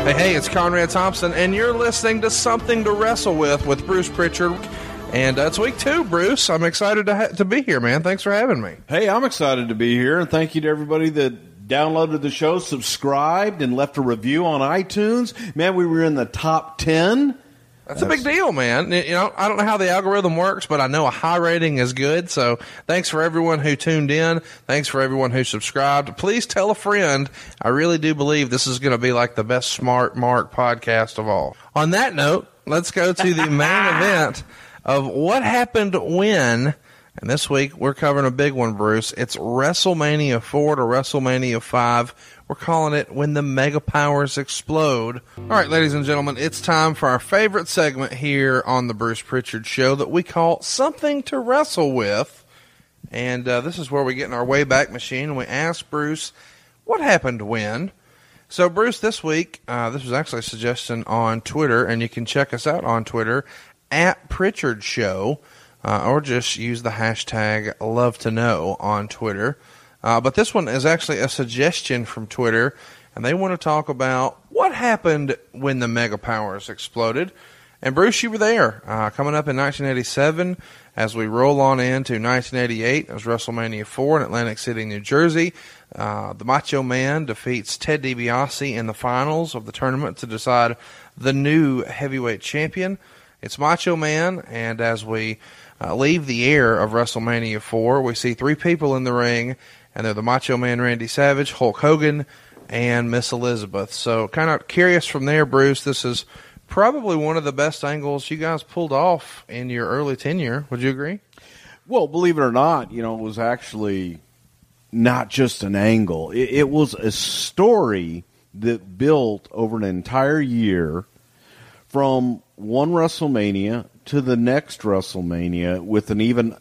Hey, hey, it's Conrad Thompson, and you're listening to Something to Wrestle With with Bruce Prichard. And uh, it's week two, Bruce. I'm excited to, ha- to be here, man. Thanks for having me. Hey, I'm excited to be here, and thank you to everybody that downloaded the show, subscribed, and left a review on iTunes. Man, we were in the top 10. That's a big deal, man. You know, I don't know how the algorithm works, but I know a high rating is good. So thanks for everyone who tuned in. Thanks for everyone who subscribed. Please tell a friend. I really do believe this is going to be like the best Smart Mark podcast of all. On that note, let's go to the main event of what happened when. And this week we're covering a big one, Bruce. It's WrestleMania 4 to WrestleMania 5. We're calling it When the Mega Powers Explode. All right, ladies and gentlemen, it's time for our favorite segment here on the Bruce Prichard Show that we call Something to Wrestle With. And uh, this is where we get in our Wayback Machine and we ask Bruce, what happened when? So, Bruce, this week, uh, this was actually a suggestion on Twitter, and you can check us out on Twitter at Prichard Show, uh, or just use the hashtag Love to Know on Twitter. Uh, but this one is actually a suggestion from Twitter, and they want to talk about what happened when the mega powers exploded. And Bruce, you were there, uh, coming up in 1987 as we roll on into 1988. It was WrestleMania 4 in Atlantic City, New Jersey. Uh, the Macho Man defeats Ted DiBiase in the finals of the tournament to decide the new heavyweight champion. It's Macho Man, and as we uh, leave the air of WrestleMania 4, we see three people in the ring, and they're the Macho Man Randy Savage, Hulk Hogan, and Miss Elizabeth. So, kind of curious from there, Bruce. This is probably one of the best angles you guys pulled off in your early tenure. Would you agree? Well, believe it or not, you know, it was actually not just an angle, it, it was a story that built over an entire year from one WrestleMania to the next WrestleMania with an even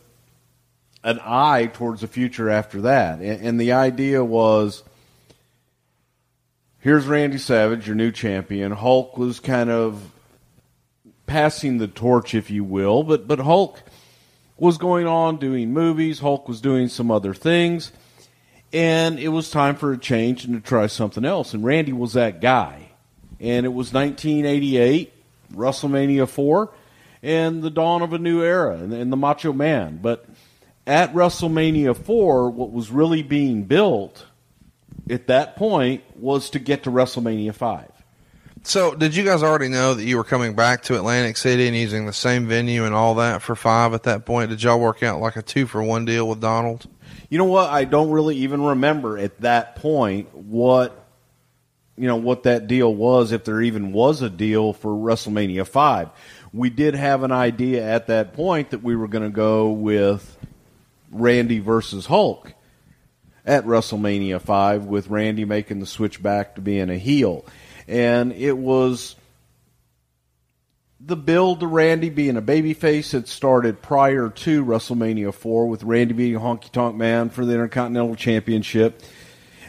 an eye towards the future after that. And, and the idea was here's Randy Savage, your new champion. Hulk was kind of passing the torch, if you will, but but Hulk was going on doing movies. Hulk was doing some other things, and it was time for a change and to try something else. And Randy was that guy. And it was 1988, WrestleMania 4, and the dawn of a new era, and, and the Macho Man. But at WrestleMania 4, what was really being built at that point was to get to WrestleMania 5. So, did you guys already know that you were coming back to Atlantic City and using the same venue and all that for five at that point? Did y'all work out like a two for one deal with Donald? You know what? I don't really even remember at that point what you know what that deal was if there even was a deal for WrestleMania 5. We did have an idea at that point that we were going to go with Randy versus Hulk at WrestleMania 5 with Randy making the switch back to being a heel. And it was the build to Randy being a babyface had started prior to WrestleMania 4 with Randy being a Honky Tonk Man for the Intercontinental Championship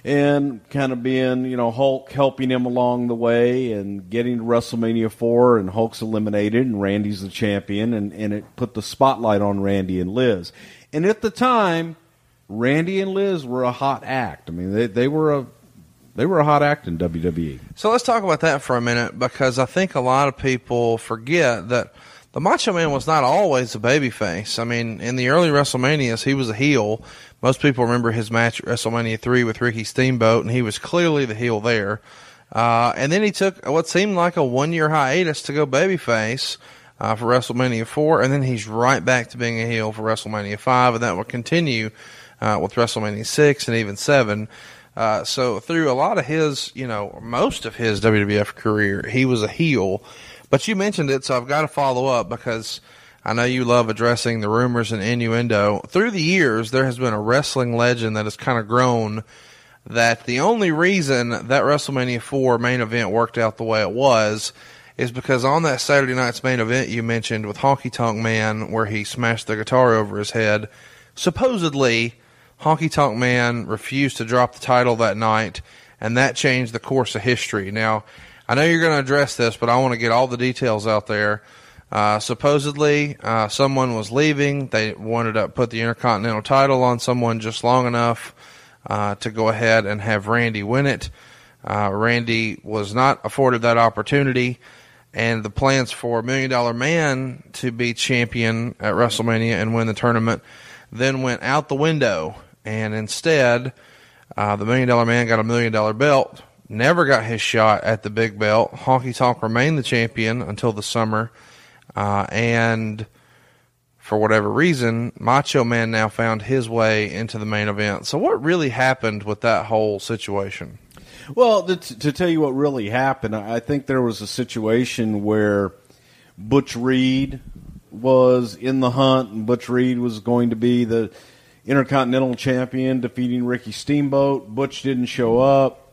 and kind of being, you know, Hulk helping him along the way and getting to WrestleMania 4 and Hulk's eliminated and Randy's the champion and, and it put the spotlight on Randy and Liz. And at the time, Randy and Liz were a hot act. I mean, they, they were a they were a hot act in WWE. So let's talk about that for a minute because I think a lot of people forget that the Macho Man was not always a babyface. I mean, in the early WrestleManias, he was a heel. Most people remember his match at WrestleMania 3 with Ricky Steamboat, and he was clearly the heel there. Uh, and then he took what seemed like a one year hiatus to go babyface uh, for WrestleMania 4, and then he's right back to being a heel for WrestleMania 5, and that will continue uh, with WrestleMania 6 and even 7. Uh, so through a lot of his, you know, most of his WWF career, he was a heel. But you mentioned it, so I've got to follow up because I know you love addressing the rumors and innuendo. Through the years, there has been a wrestling legend that has kind of grown that the only reason that WrestleMania 4 main event worked out the way it was is because on that Saturday night's main event you mentioned with Honky Tonk Man, where he smashed the guitar over his head, supposedly Honky Tonk Man refused to drop the title that night, and that changed the course of history. Now, I know you're going to address this, but I want to get all the details out there. Uh, supposedly, uh, someone was leaving. They wanted to put the Intercontinental title on someone just long enough uh, to go ahead and have Randy win it. Uh, Randy was not afforded that opportunity, and the plans for Million Dollar Man to be champion at WrestleMania and win the tournament then went out the window. And instead, uh, the Million Dollar Man got a million dollar belt, never got his shot at the big belt. Honky Tonk remained the champion until the summer, uh, and for whatever reason, Macho Man now found his way into the main event. So, what really happened with that whole situation? Well, to, to tell you what really happened, I think there was a situation where Butch Reed was in the hunt, and Butch Reed was going to be the Intercontinental Champion, defeating Ricky Steamboat. Butch didn't show up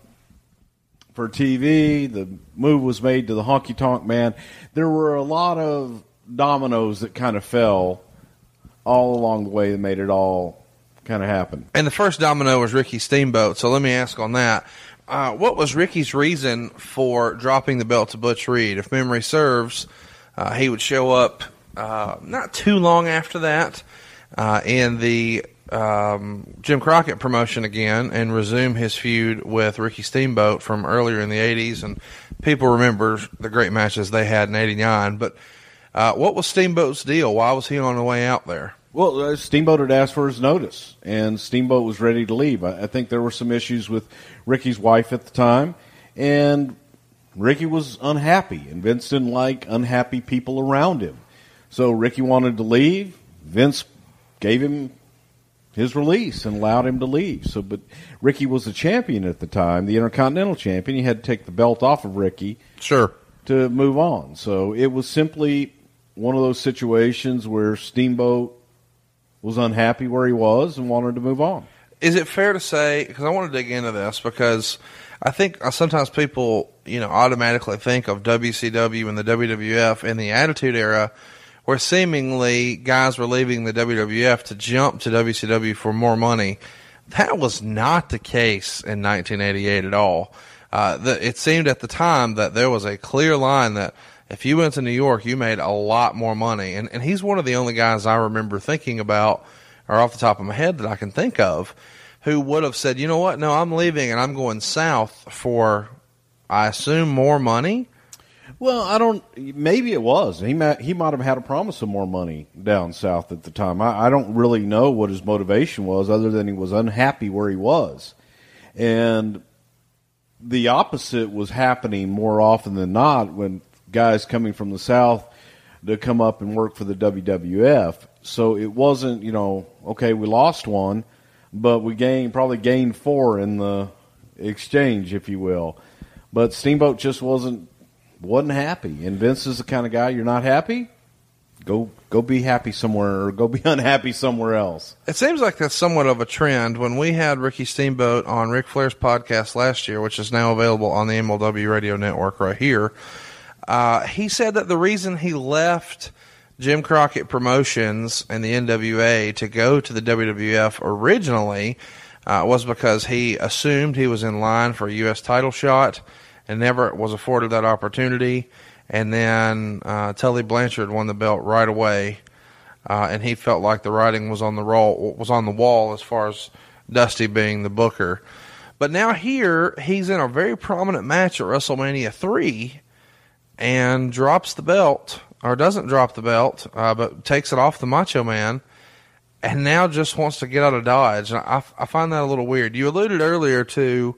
for TV. The move was made to the Honky Tonk Man. There were a lot of dominoes that kind of fell all along the way that made it all kind of happen. And the first domino was Ricky Steamboat. So let me ask on that. Uh, what was Ricky's reason for dropping the belt to Butch Reed? If memory serves, uh, he would show up uh, not too long after that uh, in the um, Jim Crockett promotion again and resume his feud with Ricky Steamboat from earlier in the 80s. And people remember the great matches they had in 89. But uh, what was Steamboat's deal? Why was he on the way out there? Well, uh, Steamboat had asked for his notice, and Steamboat was ready to leave. I, I think there were some issues with Ricky's wife at the time, and Ricky was unhappy, and Vince didn't like unhappy people around him. So Ricky wanted to leave. Vince gave him his release and allowed him to leave. So, but Ricky was the champion at the time, the Intercontinental champion. He had to take the belt off of Ricky, sure, to move on. So it was simply one of those situations where Steamboat was unhappy where he was and wanted to move on. Is it fair to say? Because I want to dig into this because I think uh, sometimes people, you know, automatically think of WCW and the WWF in the Attitude Era, where seemingly guys were leaving the WWF to jump to WCW for more money. That was not the case in 1988 at all. Uh, the, it seemed at the time that there was a clear line that if you went to New York, you made a lot more money. And, and he's one of the only guys I remember thinking about, or off the top of my head that I can think of, who would have said, you know what, no, I'm leaving and I'm going south for, I assume, more money. Well, I don't. Maybe it was. He might. He might have had a promise of more money down south at the time. I, I don't really know what his motivation was, other than he was unhappy where he was, and the opposite was happening more often than not when guys coming from the south to come up and work for the WWF. So it wasn't, you know, okay, we lost one, but we gained probably gained four in the exchange, if you will. But Steamboat just wasn't wasn't happy. And Vince is the kind of guy you're not happy, go go be happy somewhere or go be unhappy somewhere else. It seems like that's somewhat of a trend. When we had Ricky Steamboat on Ric Flair's podcast last year, which is now available on the MLW Radio Network right here, uh, he said that the reason he left Jim Crockett Promotions and the NWA to go to the WWF originally uh, was because he assumed he was in line for a U.S. title shot and never was afforded that opportunity. And then uh, Tully Blanchard won the belt right away, uh, and he felt like the writing was on the roll, was on the wall as far as Dusty being the booker. But now here he's in a very prominent match at WrestleMania three, and drops the belt or doesn't drop the belt, uh, but takes it off the Macho Man, and now just wants to get out of Dodge. I, I find that a little weird. You alluded earlier to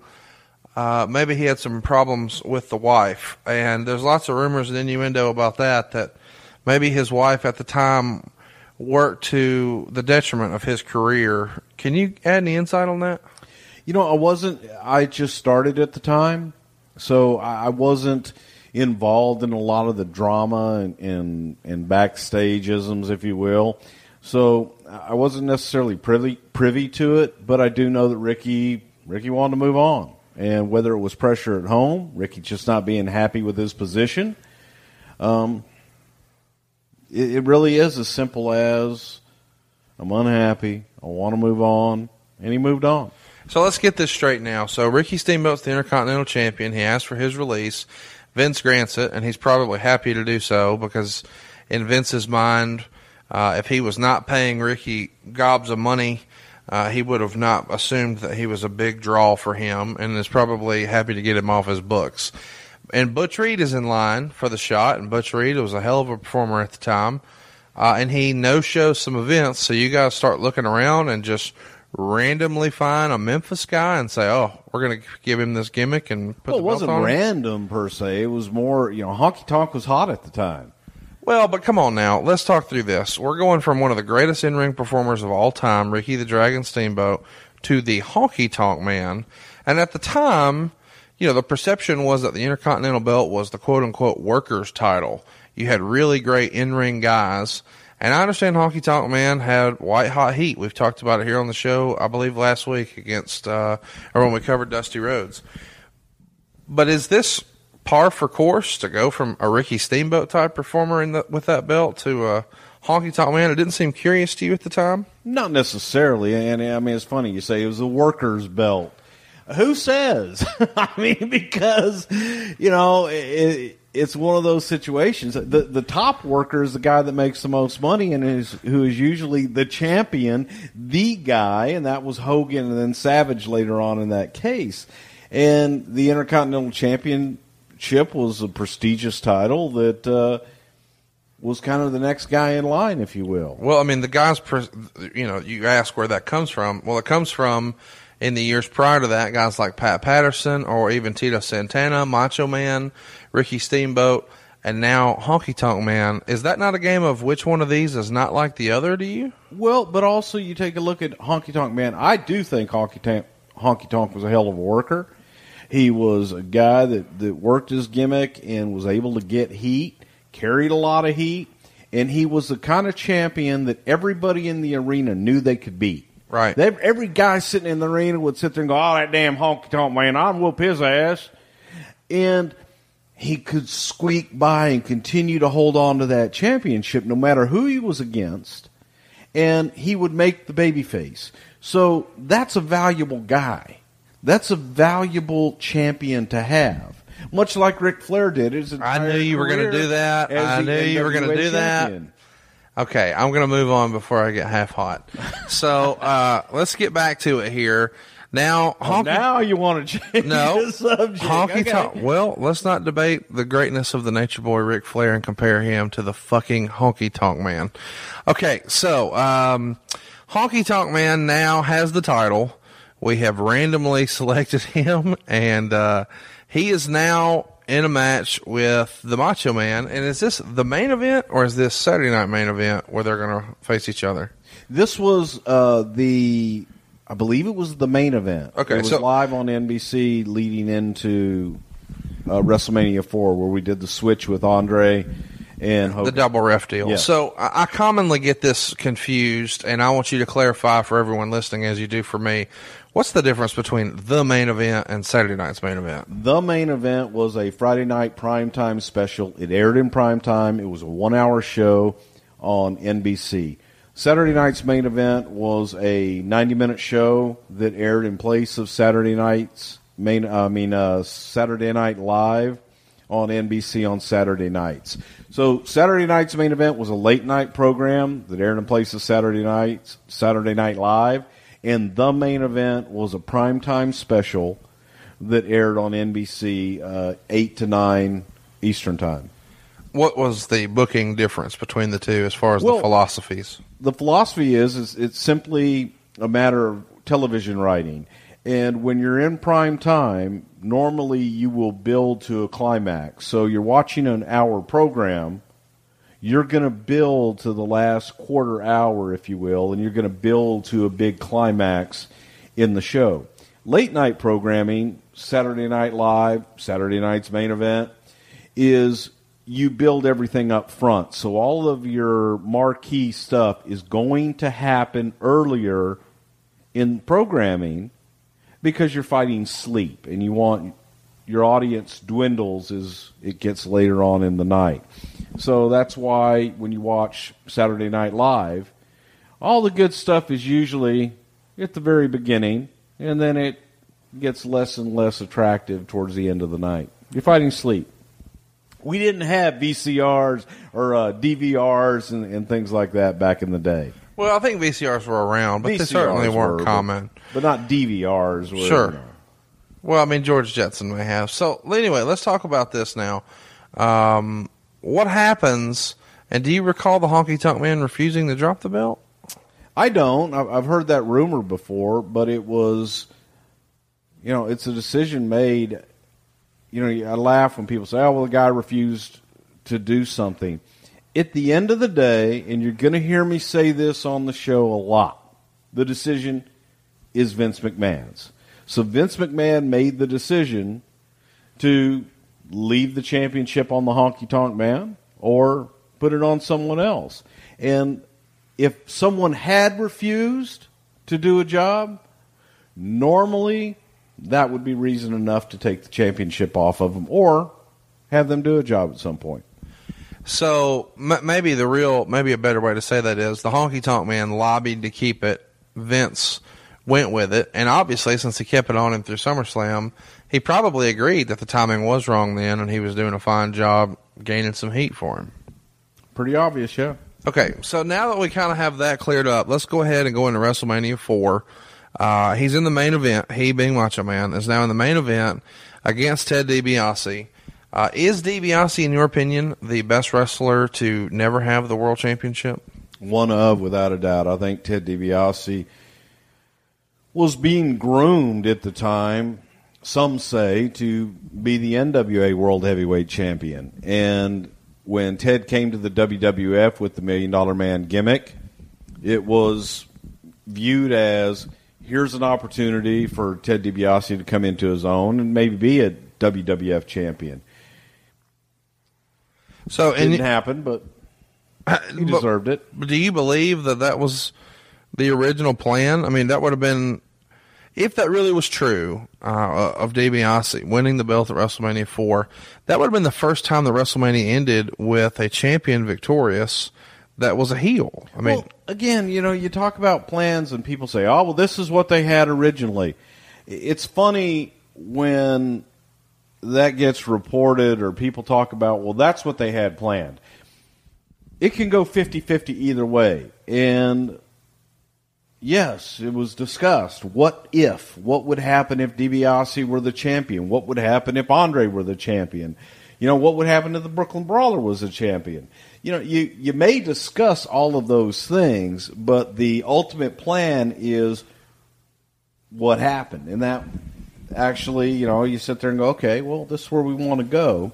uh, maybe he had some problems with the wife, and there's lots of rumors and innuendo about that. That maybe his wife at the time worked to the detriment of his career. Can you add any insight on that? You know, I wasn't. I just started at the time, so I wasn't involved in a lot of the drama and and, and backstageisms, if you will. So I wasn't necessarily privy privy to it, but I do know that Ricky Ricky wanted to move on, and whether it was pressure at home, Ricky just not being happy with his position, um, it, it really is as simple as I'm unhappy, I want to move on, and he moved on. So let's get this straight now. So Ricky Steamboat's the Intercontinental Champion. He asked for his release. Vince grants it, and he's probably happy to do so because, in Vince's mind, uh, if he was not paying Ricky gobs of money, uh, he would have not assumed that he was a big draw for him, and is probably happy to get him off his books. And Butch Reed is in line for the shot, and Butch Reed was a hell of a performer at the time, uh, and he no shows some events. So you guys start looking around and just randomly find a Memphis guy and say, "Oh, we're going to give him this gimmick and put Well, the middle. Well it wasn't random per se. It was more, you know, honky tonk was hot at the time. Well, but come on now. Let's talk through this. We're going from one of the greatest in ring performers of all time, Ricky the Dragon Steamboat, to the honky tonk man. And at the time, you know, the perception was that the Intercontinental Belt was the quote unquote workers title. You had really great in ring guys. And I understand Honky Tonk Man had white hot heat. We've talked about it here on the show, I believe, last week against, uh, or when we covered Dusty Rhodes. But is this par for course to go from a Ricky Steamboat type performer in the, with that belt to a honky tonk man? It didn't seem curious to you at the time. Not necessarily, and I mean it's funny you say it was a workers' belt. Who says? I mean, because you know it, it's one of those situations. The the top worker is the guy that makes the most money and is who is usually the champion, the guy, and that was Hogan and then Savage later on in that case. And the Intercontinental Championship was a prestigious title that. Uh, was kind of the next guy in line, if you will. Well, I mean, the guys, you know, you ask where that comes from. Well, it comes from in the years prior to that, guys like Pat Patterson or even Tito Santana, Macho Man, Ricky Steamboat, and now Honky Tonk Man. Is that not a game of which one of these is not like the other to you? Well, but also you take a look at Honky Tonk Man. I do think Honky Tonk Honky Tonk was a hell of a worker. He was a guy that, that worked his gimmick and was able to get heat, carried a lot of heat, and he was the kind of champion that everybody in the arena knew they could beat. Right. They, every guy sitting in the arena would sit there and go, "Oh, that damn honky tonk man, I'd whoop his ass," and he could squeak by and continue to hold on to that championship no matter who he was against, and he would make the baby face. So that's a valuable guy. That's a valuable champion to have. Much like Ric Flair did I knew you were gonna do that. I knew you were gonna NWA do that. Okay, I'm going to move on before I get half hot. So uh, let's get back to it here. Now, Oh, honky, now you want to change no, the subject. honky Okay. tonk. Well, let's not debate the greatness of the Nature Boy Ric Flair and compare him to the fucking honky tonk man. Okay, so um, honky tonk man now has the title. We have randomly selected him, and uh, he is now in a match with the Macho Man. And is this the main event, or is this Saturday night main event where they're going to face each other? This was uh, the, I believe it was the main event. Okay, it was so- live on NBC leading into uh, WrestleMania four, where we did the switch with Andre and the double ref deal. Yeah. So I, I commonly get this confused, and I want you to clarify for everyone listening, as you do for me. What's the difference between the main event and Saturday night's main event? The main event was a Friday night primetime special. It aired in primetime. It was a one hour show on NBC. Saturday night's main event was a 90 minute show that aired in place of Saturday night's main, I mean, uh, Saturday Night Live on NBC on Saturday nights. So Saturday night's main event was a late night program that aired in place of Saturday night's Saturday Night Live. And the main event was a primetime special that aired on NBC uh, eight to nine Eastern time. What was the booking difference between the two as far as Well- the philosophies? The philosophy is, is it's simply a matter of television writing. And when you're in prime time, normally you will build to a climax. So you're watching an hour program, you're going to build to the last quarter hour, if you will, and you're going to build to a big climax in the show. Late night programming, Saturday Night Live, Saturday night's main event, is you build everything up front. So all of your marquee stuff is going to happen earlier in programming because you're fighting sleep and you want your audience dwindles as it gets later on in the night. So that's why when you watch Saturday Night Live, all the good stuff is usually at the very beginning and then it gets less and less attractive towards the end of the night. You're fighting sleep. We didn't have VCRs or uh, DVRs and, and things like that back in the day. Well, I think VCRs were around, but they VCRs certainly weren't were, but- common. but not DVRs. Were, Sure. you know. Well, I mean, George Jetson may have. So, anyway, let's talk about this now. Um, what happens, and do you recall the Honky Tonk Man refusing to drop the belt? I don't. I've I've heard that rumor before, but it was, you know, it's a decision made. You know, I laugh when people say, "Oh, well, the guy refused to do something." At the end of the day, and you're going to hear me say this on the show a lot, the decision is Vince McMahon's. So Vince McMahon made the decision to leave the championship on the Honky Tonk Man or put it on someone else. And if someone had refused to do a job, normally that would be reason enough to take the championship off of them or have them do a job at some point. So m- maybe the real, maybe a better way to say that is the Honky Tonk Man lobbied to keep it. Vince went with it, and obviously, since he kept it on him through SummerSlam, he probably agreed that the timing was wrong then, and he was doing a fine job gaining some heat for him. Pretty obvious, yeah. Okay, so now that we kind of have that cleared up, let's go ahead and go into WrestleMania 4. Uh, he's in the main event. He, being Macho Man, is now in the main event against Ted DiBiase. Uh, is DiBiase, in your opinion, the best wrestler to never have the World Championship? One of, without a doubt. I think Ted DiBiase was being groomed at the time, some say, to be the NWA World Heavyweight Champion. And when Ted came to the WWF with the Million Dollar Man gimmick, it was viewed as here's an opportunity for Ted DiBiase to come into his own and maybe be a WWF champion. So, and Didn't happen, but he but- deserved it. But do you believe that that was the original plan? I mean, that would have been, if that really was true, uh, of DiBiase winning the belt at WrestleMania 4, that would have been the first time the WrestleMania ended with a champion victorious that was a heel. I mean, well, again, you know, you talk about plans and people say, "Oh, well, this is what they had originally." It's funny when that gets reported or people talk about, "Well, that's what they had planned." It can go 50-50 either way. And yes, it was discussed. What if? What would happen if DiBiase were the champion? What would happen if Andre were the champion? You know, what would happen if the Brooklyn Brawler was a champion? You know, you, you may discuss all of those things, but the ultimate plan is what happened. And that actually, you know, you sit there and go, okay, well, this is where we want to go.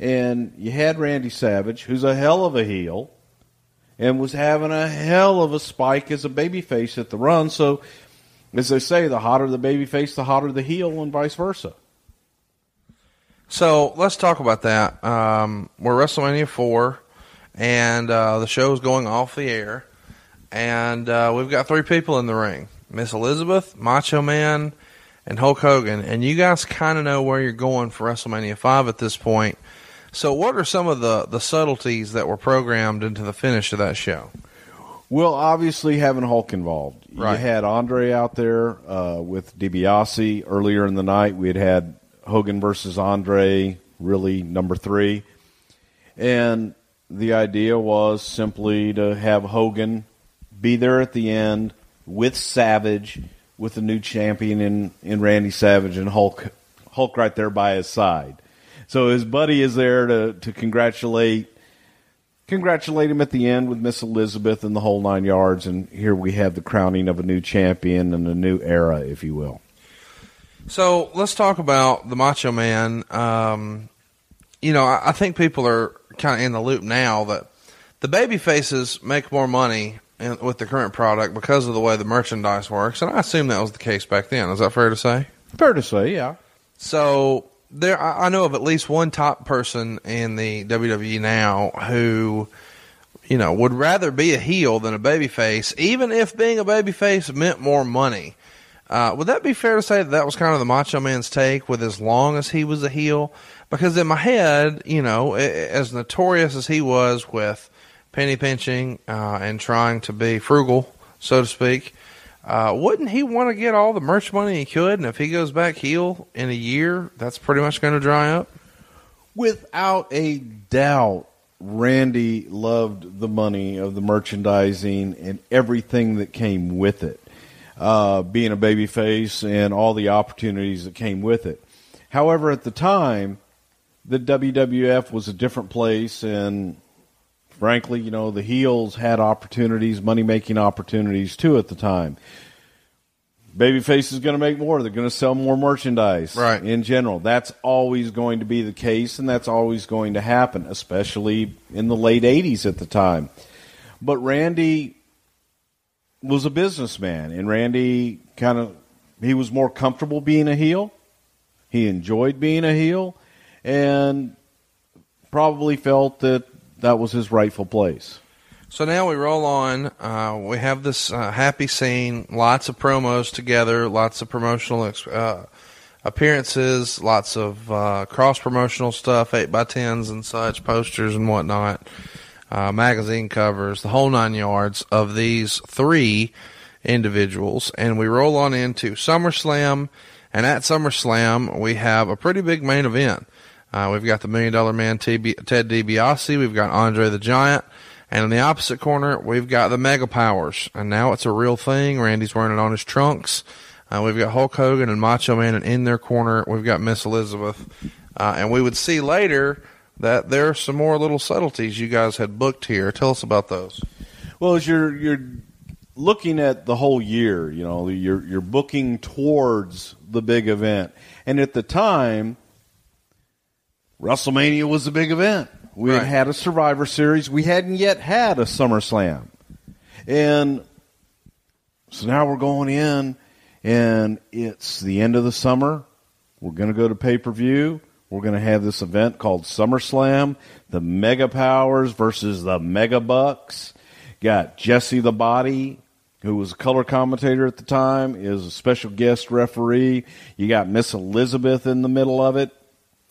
And you had Randy Savage, who's a hell of a heel, and was having a hell of a spike as a babyface at the run. So, as they say, the hotter the babyface, the hotter the heel, and vice versa. So let's talk about that. Um, we're WrestleMania four, and uh, the show's going off the air, and uh, we've got three people in the ring: Miss Elizabeth, Macho Man, and Hulk Hogan. And you guys kind of know where you're going for WrestleMania five at this point. So, what are some of the the subtleties that were programmed into the finish of that show? Well, obviously having Hulk involved. Right. You had Andre out there uh, with DiBiase earlier in the night. We had had Hogan versus Andre, really number three, and the idea was simply to have Hogan be there at the end with Savage, with the new champion in in Randy Savage and Hulk, Hulk right there by his side. So his buddy is there to to congratulate congratulate him at the end with Miss Elizabeth and the whole nine yards. And here we have the crowning of a new champion and a new era, if you will. So let's talk about the Macho Man. Um, you know, I, I think people are kind of in the loop now that the baby faces make more money in, with the current product because of the way the merchandise works, and I assume that was the case back then. Is that fair to say? Fair to say, yeah. So there, I I know of at least one top person in the WWE now who, you know, would rather be a heel than a babyface, even if being a babyface meant more money. Uh, would that be fair to say that that was kind of the Macho Man's take with as long as he was a heel? Because in my head, you know, as notorious as he was with penny pinching uh, and trying to be frugal, so to speak, uh, wouldn't he want to get all the merch money he could? And if he goes back heel in a year, that's pretty much going to dry up. Without a doubt, Randy loved the money of the merchandising and everything that came with it. Uh, being a babyface and all the opportunities that came with it. However, at the time, the WWF was a different place, and frankly, you know, the heels had opportunities, money making opportunities too at the time. Babyface is going to make more. They're going to sell more merchandise. Right. In general, that's always going to be the case, and that's always going to happen, especially in the late '80s at the time. But Randy was a businessman, and Randy kind of he was more comfortable being a heel. He enjoyed being a heel, and probably felt that that was his rightful place. So now we roll on. Uh, we have this uh, happy scene, lots of promos together, lots of promotional uh, appearances, lots of uh, cross promotional stuff, 8 by 10s and such, posters and whatnot, uh, magazine covers, the whole nine yards of these three individuals. And we roll on into SummerSlam. And at SummerSlam, we have a pretty big main event. Uh, we've got the Million Dollar Man Ted DiBiase. We've got Andre the Giant. And in the opposite corner, we've got the Mega Powers. And now it's a real thing. Randy's wearing it on his trunks. Uh, we've got Hulk Hogan and Macho Man, and in their corner, we've got Miss Elizabeth. Uh, and we would see later that there are some more little subtleties you guys had booked here. Tell us about those. Well, as you're you're looking at the whole year, you know, you're you're booking towards the big event, and at the time, WrestleMania was the big event. We Right. had had a Survivor Series. We hadn't yet had a SummerSlam, and so now we're going in, and it's the end of the summer. We're going to go to pay per view. We're going to have this event called SummerSlam, the Mega Powers versus the Mega Bucks. Got Jesse the Body, who was a color commentator at the time, is a special guest referee. You got Miss Elizabeth in the middle of it.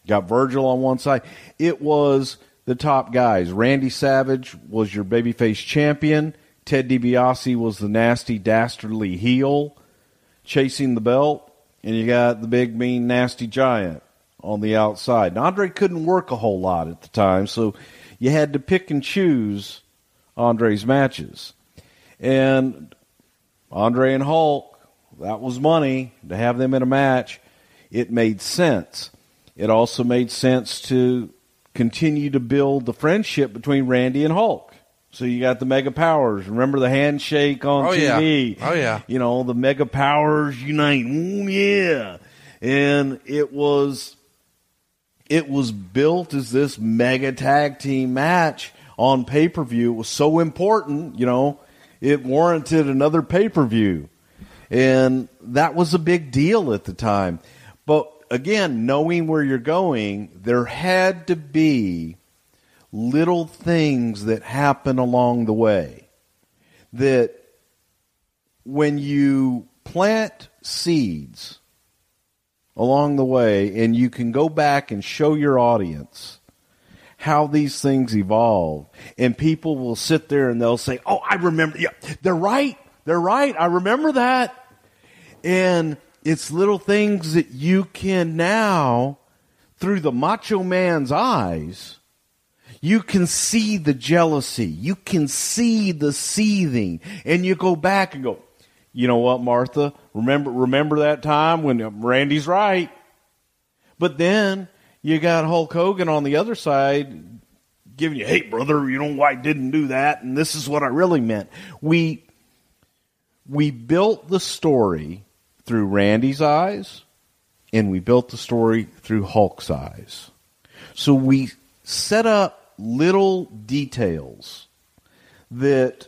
Got Virgil on one side. It was the top guys. Randy Savage was your babyface champion. Ted DiBiase was the nasty, dastardly heel chasing the belt. And you got the big, mean, nasty giant on the outside. Now, Andre couldn't work a whole lot at the time, so you had to pick and choose Andre's matches. And Andre and Hulk, that was money to have them in a match. It made sense. It also made sense to continue to build the friendship between Randy and Hulk. So you got the Mega Powers. Remember the handshake on Oh, yeah. TV? Oh, yeah. You know, the Mega Powers unite. Ooh, yeah. And it was it was built as this mega tag team match on pay per view. It was so important, you know, it warranted another pay per view. And that was a big deal at the time. But again, knowing where you're going, there had to be little things that happen along the way that when you plant seeds along the way and you can go back and show your audience how these things evolve. And people will sit there and they'll say oh i remember yeah they're right they're right i remember that. And it's little things that you can now through the macho man's eyes you can see the jealousy you can see the seething and you go back and go you know what martha? Remember remember that time when randy's right. But then you got hulk hogan on the other side giving you hey brother you know why i didn't do that? And this is what i really meant. We we built the story through randy's eyes and we built the story through Hulk's eyes. So we set up little details that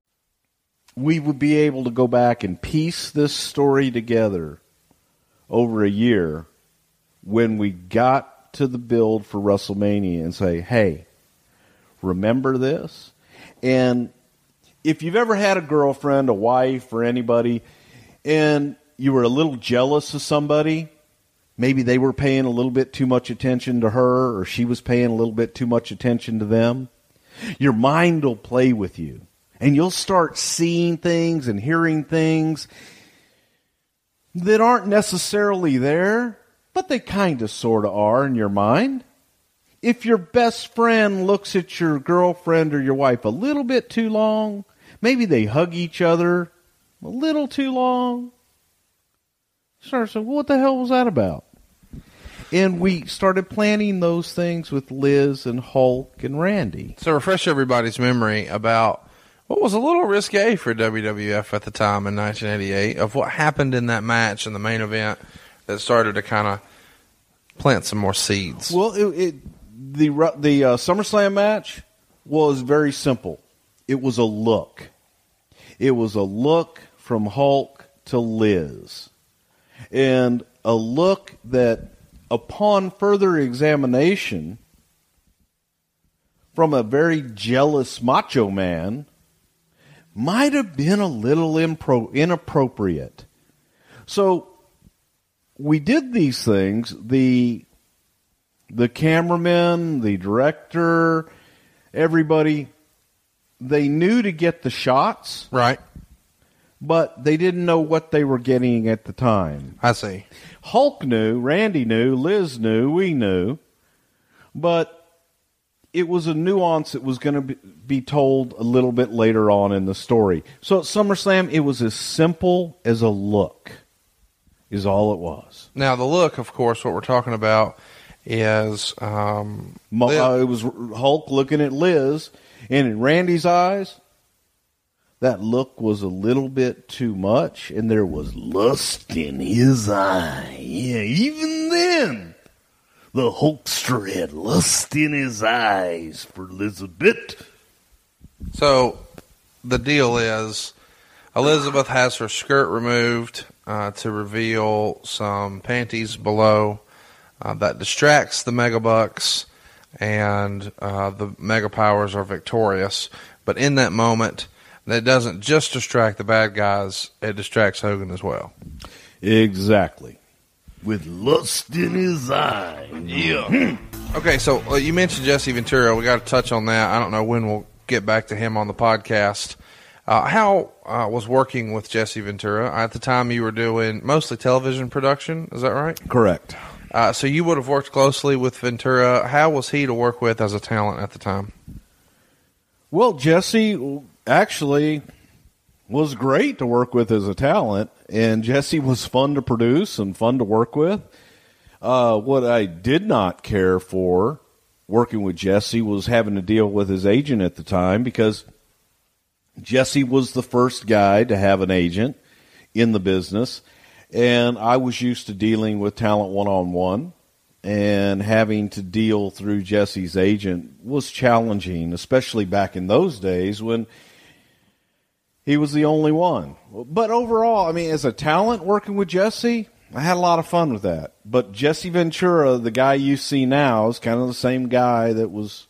We would be able to go back and piece this story together over a year when we got to the build for WrestleMania and say, hey, remember this? And if you've ever had a girlfriend, a wife, or anybody, and you were a little jealous of somebody, maybe they were paying a little bit too much attention to her, or she was paying a little bit too much attention to them, your mind will play with you. And you'll start seeing things and hearing things that aren't necessarily there, but they kind of sort of are in your mind. If your best friend looks at your girlfriend or your wife a little bit too long, maybe they hug each other a little too long, start saying, well, what the hell was that about? And we started planning those things with Liz and Hulk and Randy. So refresh everybody's memory about what was a little risque for WWF at the time in 1988 of what happened in that match in the main event that started to kind of plant some more seeds. Well, it, it the the uh, SummerSlam match was very simple. It was a look. It was a look from Hulk to Liz, and a look that, upon further examination, from a very jealous macho man, might have been a little impro- inappropriate. So we did these things. The the cameraman, the director, everybody, they knew to get the shots, Right. but they didn't know what they were getting at the time. I see. Hulk knew, Randy knew, Liz knew, we knew, but it was a nuance that was going to be, be told a little bit later on in the story. So at SummerSlam, it was as simple as a look, is all it was. Now the look, of course, what we're talking about is um, uh, it was Hulk looking at Liz, and in Randy's eyes, that look was a little bit too much, and there was lust in his eye. Yeah, even then, the Hulkster had lust in his eyes for Elizabeth. So the deal is Elizabeth has her skirt removed uh, to reveal some panties below uh, that distracts the Megabucks, and uh, the Mega Powers are victorious. But in that moment, that doesn't just distract the bad guys; it distracts Hogan as well. Exactly. With lust in his eye. Yeah. Okay, so uh, you mentioned Jesse Ventura. We got to touch on that. I don't know when we'll get back to him on the podcast. Uh, how uh, was working with Jesse Ventura at the time? You were doing mostly television production. Is that right? Correct. Uh, so you would have worked closely with Ventura. How was he to work with as a talent at the time? Well, Jesse actually was great to work with as a talent, and Jesse was fun to produce and fun to work with. Uh, what I did not care for working with Jesse was having to deal with his agent at the time because Jesse was the first guy to have an agent in the business, and I was used to dealing with talent one on one and having to deal through Jesse's agent was challenging, especially back in those days when he was the only one. But overall, I mean, as a talent working with Jesse, I had a lot of fun with that. But Jesse Ventura, the guy you see now, is kind of the same guy that was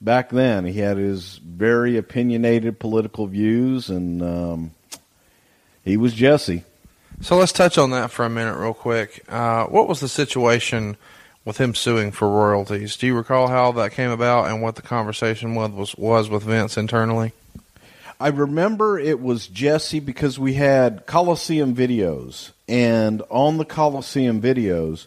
back then. He had his very opinionated political views, and um, he was Jesse. So let's touch on that for a minute, real quick. Uh, what was the situation with him suing for royalties? Do you recall how that came about and what the conversation was was, was with Vince internally? I remember it was Jesse because we had Coliseum videos, and on the Coliseum videos,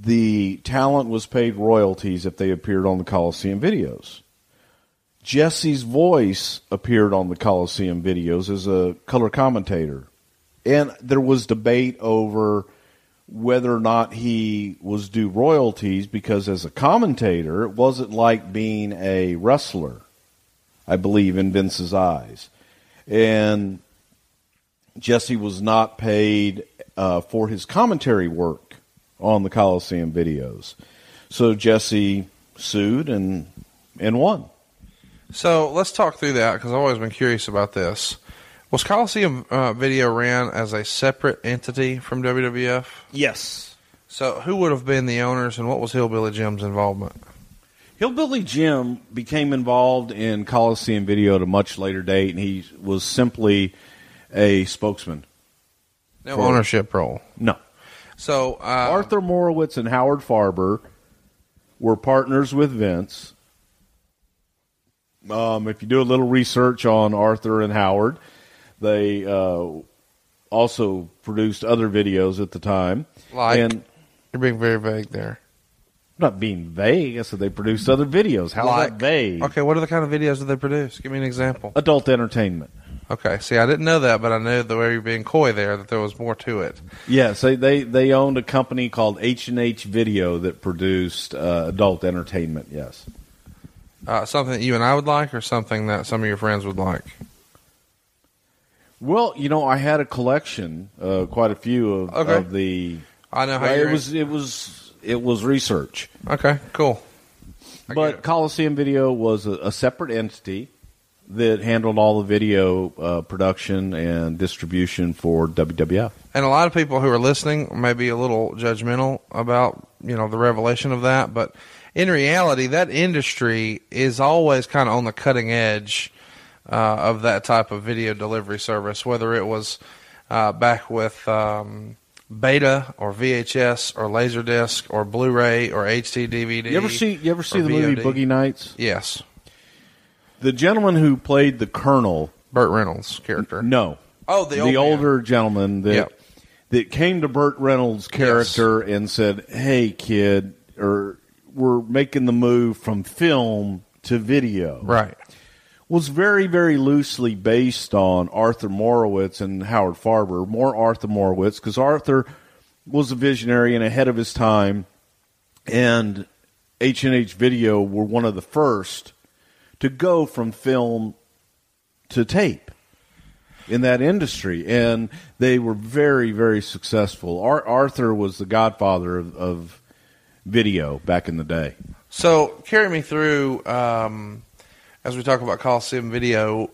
the talent was paid royalties if they appeared on the Coliseum videos. Jesse's voice appeared on the Coliseum videos as a color commentator. And there was debate over whether or not he was due royalties because, as a commentator, it wasn't like being a wrestler, I believe, in Vince's eyes. And Jesse was not paid uh, for his commentary work on the Coliseum videos. So Jesse sued and and won. So let's talk through that because I've always been curious about this. Was Coliseum uh, Video ran as a separate entity from WWF? Yes. So who would have been the owners and what was Hillbilly Jim's involvement? Hillbilly Jim became involved in Coliseum Video at a much later date, and he was simply a spokesman. No For- ownership role. No. So uh, Arthur Morowitz and Howard Farber were partners with Vince. Um, if you do a little research on Arthur and Howard, they uh, also produced other videos at the time. Like? and you're being very vague there. I'm not being vague. I said they produced other videos. How's Like- that vague? Okay, what are the kind of videos that they produce? Give me an example. Adult entertainment. Okay, see, I didn't know that, but I knew the way you're being coy there that there was more to it. Yes, they, they they owned a company called H and H Video that produced uh, adult entertainment. Yes. Uh, something that you and I would like, or something that some of your friends would like. Well, you know, I had a collection, uh, quite a few of, Okay. of the. I know how it was. It was. It was research, Okay, cool. I but. Coliseum Video was a, a separate entity that handled all the video uh, production and distribution for WWF. And a lot of people who are listening may be a little judgmental about you know the revelation of that, but in reality, that industry is always kind of on the cutting edge uh, of that type of video delivery service. Whether it was uh, back with um, Beta or VHS or Laserdisc or Blu-ray or HD DVD. You ever see? You ever see the movie Boogie Nights? Yes, The gentleman who played the Colonel. Burt Reynolds' character. No. Oh, the old man. older gentleman that Yep. that came to Burt Reynolds' character and said, "Hey, kid, or we're making the move from film to video." Right. Was very very loosely based on Arthur Morowitz and Howard Farber. More Arthur Morowitz because Arthur was a visionary and ahead of his time, and H and H Video were one of the first to go from film to tape in that industry, and they were very, very successful. Ar- Arthur was the godfather of, of video back in the day. So carry me through um, as we talk about Coliseum Video.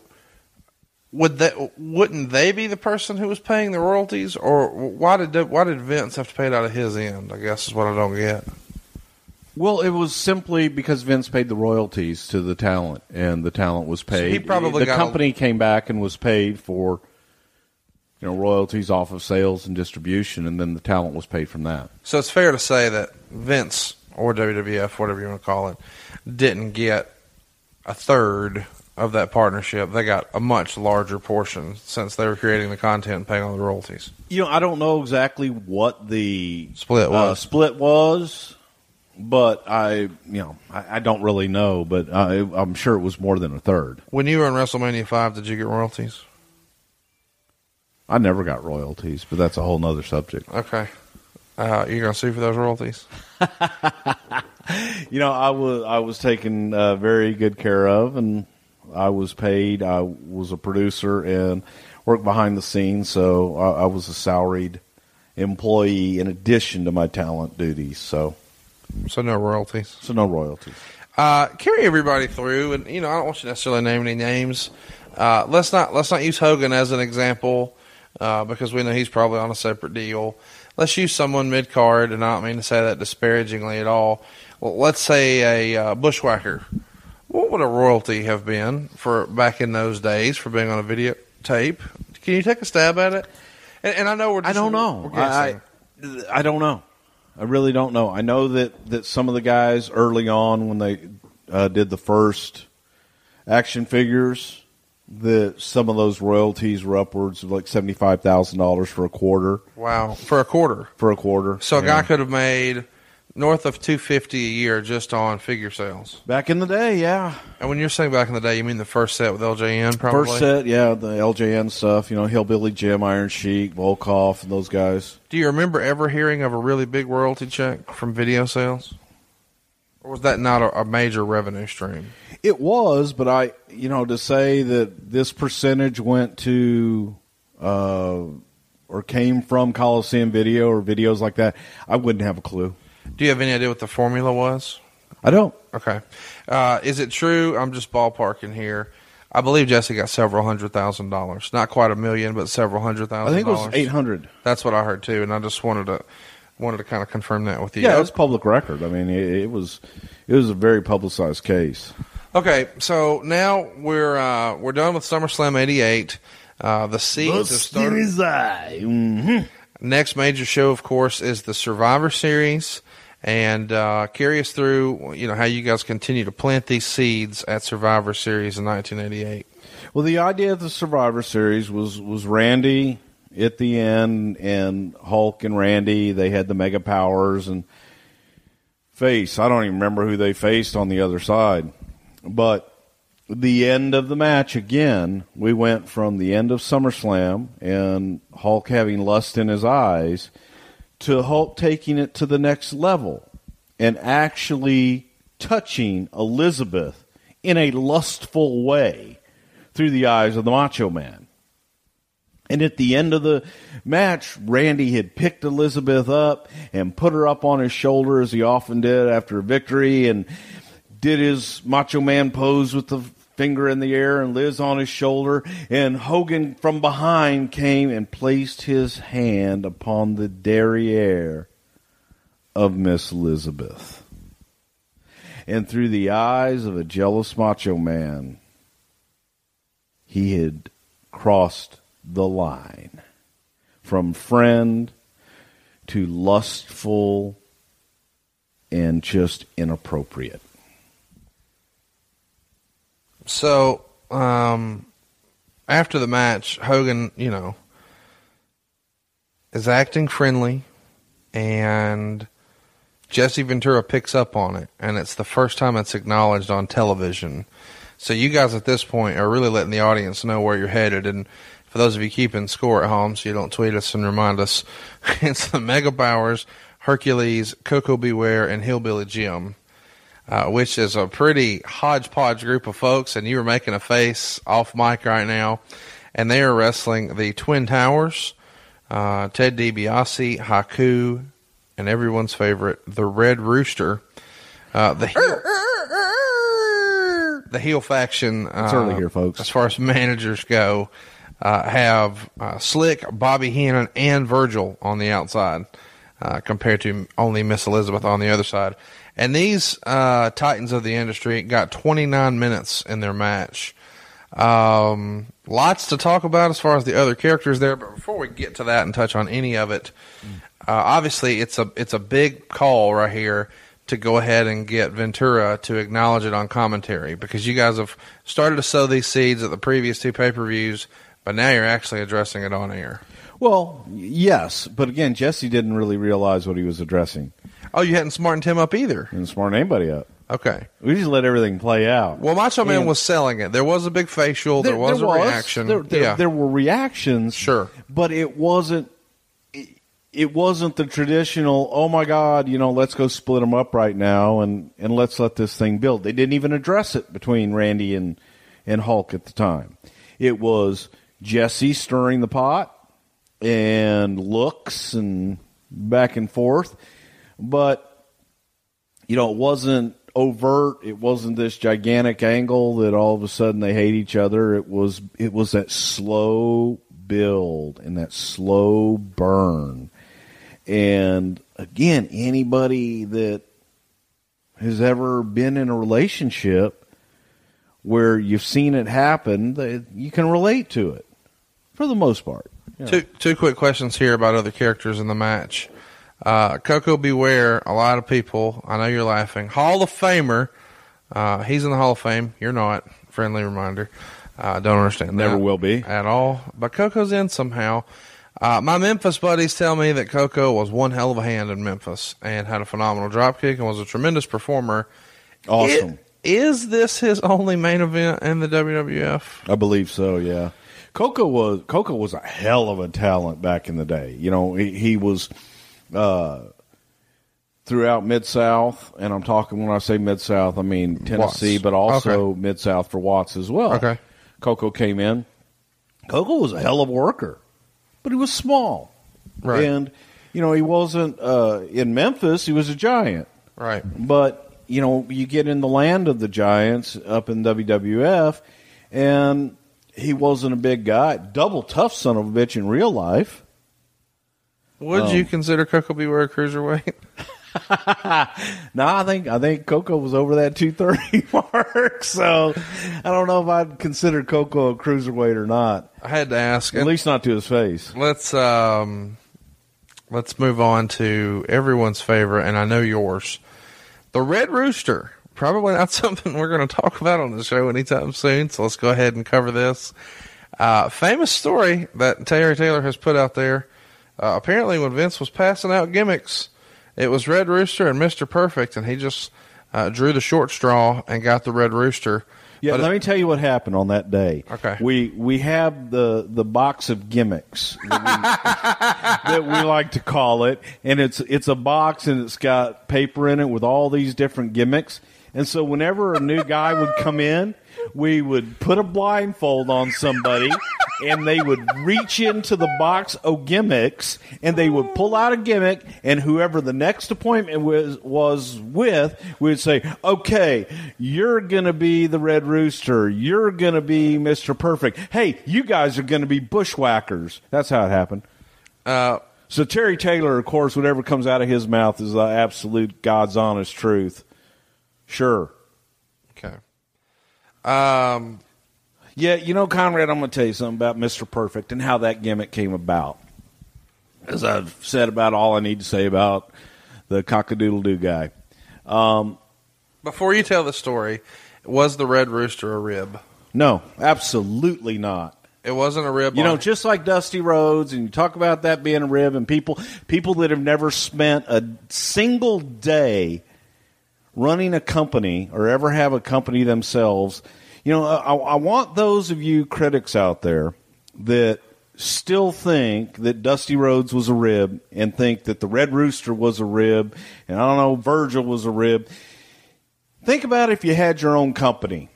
Would that wouldn't they be the person who was paying the royalties, or why did why did Vince have to pay it out of his end? I guess is what I don't get. Well, it was simply because Vince paid the royalties to the talent, and the talent was paid. he probably the got a- company came back and was paid for you know royalties off of sales and distribution, and then the talent was paid from that. So it's fair to say that Vince or WWF, whatever you want to call it, didn't get a third of that partnership. They got a much larger portion since they were creating the content and paying all the royalties. You know, I don't know exactly what the Split uh, was. split was, but I, you know, I, I don't really know, but I, I'm sure it was more than a third. When you were in WrestleMania five, did you get royalties? I never got royalties, but that's a whole nother subject. Okay. Uh, you're gonna sue for those royalties? You know, I was I was taken uh, very good care of, and I was paid. I was a producer and worked behind the scenes, so I, I was a salaried employee in addition to my talent duties. So, So no royalties. so no royalties. Uh, carry everybody through, and you know I don't want you to necessarily name any names. Uh, let's not let's not use Hogan as an example. uh, because we know he's probably on a separate deal. Let's use someone mid card, and I don't mean to say that disparagingly at all. Well, let's say a uh, bushwhacker. What would a royalty have been for back in those days for being on a videotape? Can you take a stab at it? And, and I know we're. Just, I don't know. I, I don't know. I really don't know. I know that, that some of the guys early on when they uh, did the first action figures, that some of those royalties were upwards of like seventy five thousand dollars for a quarter. wow, for a quarter. For a quarter. So a Yeah. guy could have made north of two fifty a year just on figure sales. back in the day, yeah. And when you're saying back in the day, you mean the first set with LJN, probably. First set, yeah, the LJN stuff, you know, Hillbilly Jim, Iron Sheik, Volkoff, and those guys. Do you remember ever hearing of a really big royalty check from video sales? Or was that not a, a major revenue stream? It was, but I, you know, to say that this percentage went to uh, or came from Coliseum Video or videos like that, I wouldn't have a clue. Do you have any idea what the formula was? I don't. Okay. Uh, is it true? I'm just ballparking here. I believe Jesse got several hundred thousand dollars. Not quite a million, but several hundred thousand. I think it was eight hundred. That's what I heard too, and I just wanted to wanted to kind of confirm that with you. Yeah, it's public record. I mean, it, it was it was a very publicized case. Okay, so now we're uh, we're done with SummerSlam '88. Uh, the seeds have started. Mm-hmm. Next major show, of course, is the Survivor Series, and uh, carry us through. You know how you guys continue to plant these seeds at Survivor Series in 1988. Well, the idea of the Survivor Series was was Randy at the end, and Hulk and Randy. They had the mega powers and face. I don't even remember who they faced on the other side, but the end of the match again. We went from the end of SummerSlam and Hulk having lust in his eyes to Hulk taking it to the next level and actually touching Elizabeth in a lustful way through the eyes of the Macho Man. And at the end of the match, Randy had picked Elizabeth up and put her up on his shoulder as he often did after a victory and did his Macho Man pose with the finger in the air and Liz on his shoulder. And Hogan from behind came and placed his hand upon the derriere of Miss Elizabeth. And through the eyes of a jealous Macho Man, he had crossed the line from friend to lustful and just inappropriate. So, um, after the match, Hogan, you know, is acting friendly, and Jesse Ventura picks up on it, and it's the first time it's acknowledged on television. So you guys at this point are really letting the audience know where you're headed, and for those of you keeping score at home, so you don't tweet us and remind us, it's the Mega Powers, Hercules, Koko B. Ware, and Hillbilly Jim uh, which is a pretty hodgepodge group of folks, and you were making a face off mic right now, and they are wrestling the Twin Towers, uh, Ted DiBiase, Haku, and everyone's favorite, the Red Rooster. Uh, the heel, the heel faction. Uh, It's early here, folks. As far as managers go, uh, have uh, Slick, Bobby Heenan, and Virgil on the outside, uh, compared to only Miss Elizabeth on the other side. And these uh, titans of the industry got 29 minutes in their match. Um, lots to talk about as far as the other characters there, but before we get to that and touch on any of it, uh, obviously it's a it's a big call right here to go ahead and get Ventura to acknowledge it on commentary because you guys have started to sow these seeds at the previous two pay per views, but now you're actually addressing it on air. Well, yes, but again, Jesse didn't really realize what he was addressing. Oh, you hadn't smartened him up either. Didn't smart anybody up. Okay. We just let everything play out. Well, Macho Man And- was selling it. There was a big facial. There, was a reaction. There, there, yeah. there were reactions. Sure. but it wasn't. It, it wasn't the traditional. Oh my God! You know, let's go split them up right now and and let's let this thing build. They didn't even address it between Randy and and Hulk at the time. It was Jesse stirring the pot and looks and back and forth, but you know, it wasn't overt. It wasn't this gigantic angle that all of a sudden they hate each other. It was it was that slow build and that slow burn. And again, anybody that has ever been in a relationship where you've seen it happen, you can relate to it for the most part. Yeah. Two two quick questions here about other characters in the match. Uh, Koko B. Ware, a lot of people, I know you're laughing. Hall of Famer. Uh, he's in the Hall of Fame. You're not. Friendly reminder. I uh, don't understand Never will be. At all. But Koko's in somehow. Uh, my Memphis buddies tell me that Koko was one hell of a hand in Memphis and had a phenomenal dropkick and was a tremendous performer. Awesome. It, is this his only main event in the WWF? I believe so. Yeah. Koko was Koko was a hell of a talent back in the day. You know, he, he was uh, throughout Mid South, and I'm talking when I say Mid South, I mean Tennessee, Watts. but also Okay. Mid South for Watts as well. Okay. Koko came in. Koko was a hell of a worker, but he was small, Right. and you know he wasn't uh, in Memphis. He was a giant, Right. but you know you get in the land of the giants up in WWF, and he wasn't a big guy. Double tough son of a bitch in real life. Would Um, you consider Koko B. Ware a cruiserweight? No, I think I think Koko was over that two thirty mark. So I don't know if I'd consider Koko a cruiserweight or not. I had to ask. At least not to his face. Let's um, let's move on to everyone's favorite, and I know yours, the Red Rooster. Probably not something we're going to talk about on the show anytime soon. So let's go ahead and cover this. Uh, famous story that Terry Taylor has put out there. Uh, apparently, when Vince was passing out gimmicks, it was Red Rooster and Mister Perfect, and he just uh, drew the short straw and got the Red Rooster. Yeah, But let me tell you what happened on that day. Okay. we we have the the box of gimmicks that we, that we like to call it, and it's it's a box and it's got paper in it with all these different gimmicks. And so whenever a new guy would come in, we would put a blindfold on somebody. And they would reach into the box of gimmicks, and they would pull out a gimmick, and whoever the next appointment was was with we would say, "Okay, you're gonna be the Red Rooster. You're gonna be Mister Perfect. Hey, you guys are gonna be bushwhackers." That's how it happened. Uh, So Terry Taylor, of course, whatever comes out of his mouth is the absolute God's honest truth. Sure. okay. Um, Yeah, you know, Conrad, I'm going to tell you something about Mr. Perfect and how that gimmick came about. As I've said about all I need to say about the cockadoodle doo guy. Um, before you tell the story, was the Red Rooster a rib? no, absolutely not. It wasn't a rib. You know, just like Dusty Rhodes, and you talk about that being a rib, and people people that have never spent a single day running a company or ever have a company themselves. You know, I, I want those of you critics out there that still think that Dusty Rhodes was a rib and think that the Red Rooster was a rib, and I don't know, Virgil was a rib. Think about if you had your own company.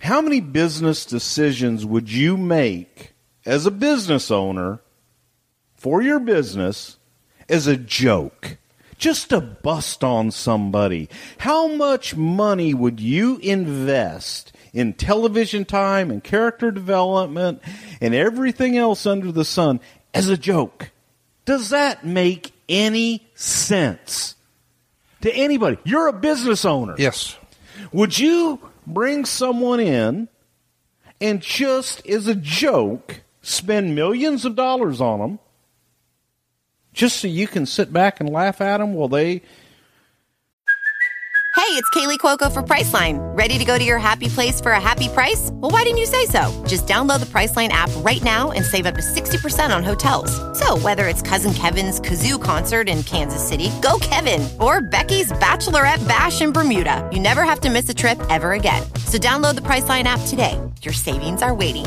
How many business decisions would you make as a business owner for your business as a joke? Just to bust on somebody. How much money would you invest in television time and character development and everything else under the sun as a joke? Does that make any sense to anybody? You're a business owner. yes. Would you bring someone in and just as a joke spend millions of dollars on them just so you can sit back and laugh at them while they Hey, it's Kaley Cuoco for Priceline. Ready to go to your happy place for a happy price? Well, why didn't you say so? Just download the Priceline app right now and save up to 60% on hotels. So, whether it's Cousin Kevin's Kazoo concert in Kansas City, go Kevin, or Becky's Bachelorette Bash in Bermuda, you never have to miss a trip ever again. So, download the Priceline app today. Your savings are waiting.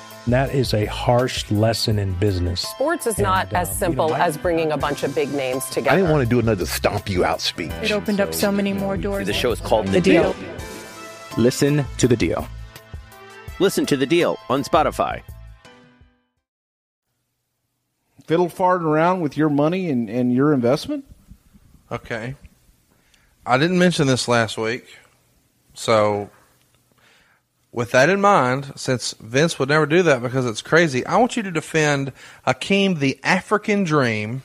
And that is a harsh lesson in business. Sports is not as um, simple you know, I- as bringing a bunch of big names together. I didn't want to do another stomp you out speech. It opened up so many more doors. The show is called The Deal. Listen to the deal. Listen to the deal on Spotify. Fiddle farting around with your money and, and your investment? Okay. I didn't mention this last week. So, with that in mind, since Vince would never do that because it's crazy, I want you to defend Akeem the African dream,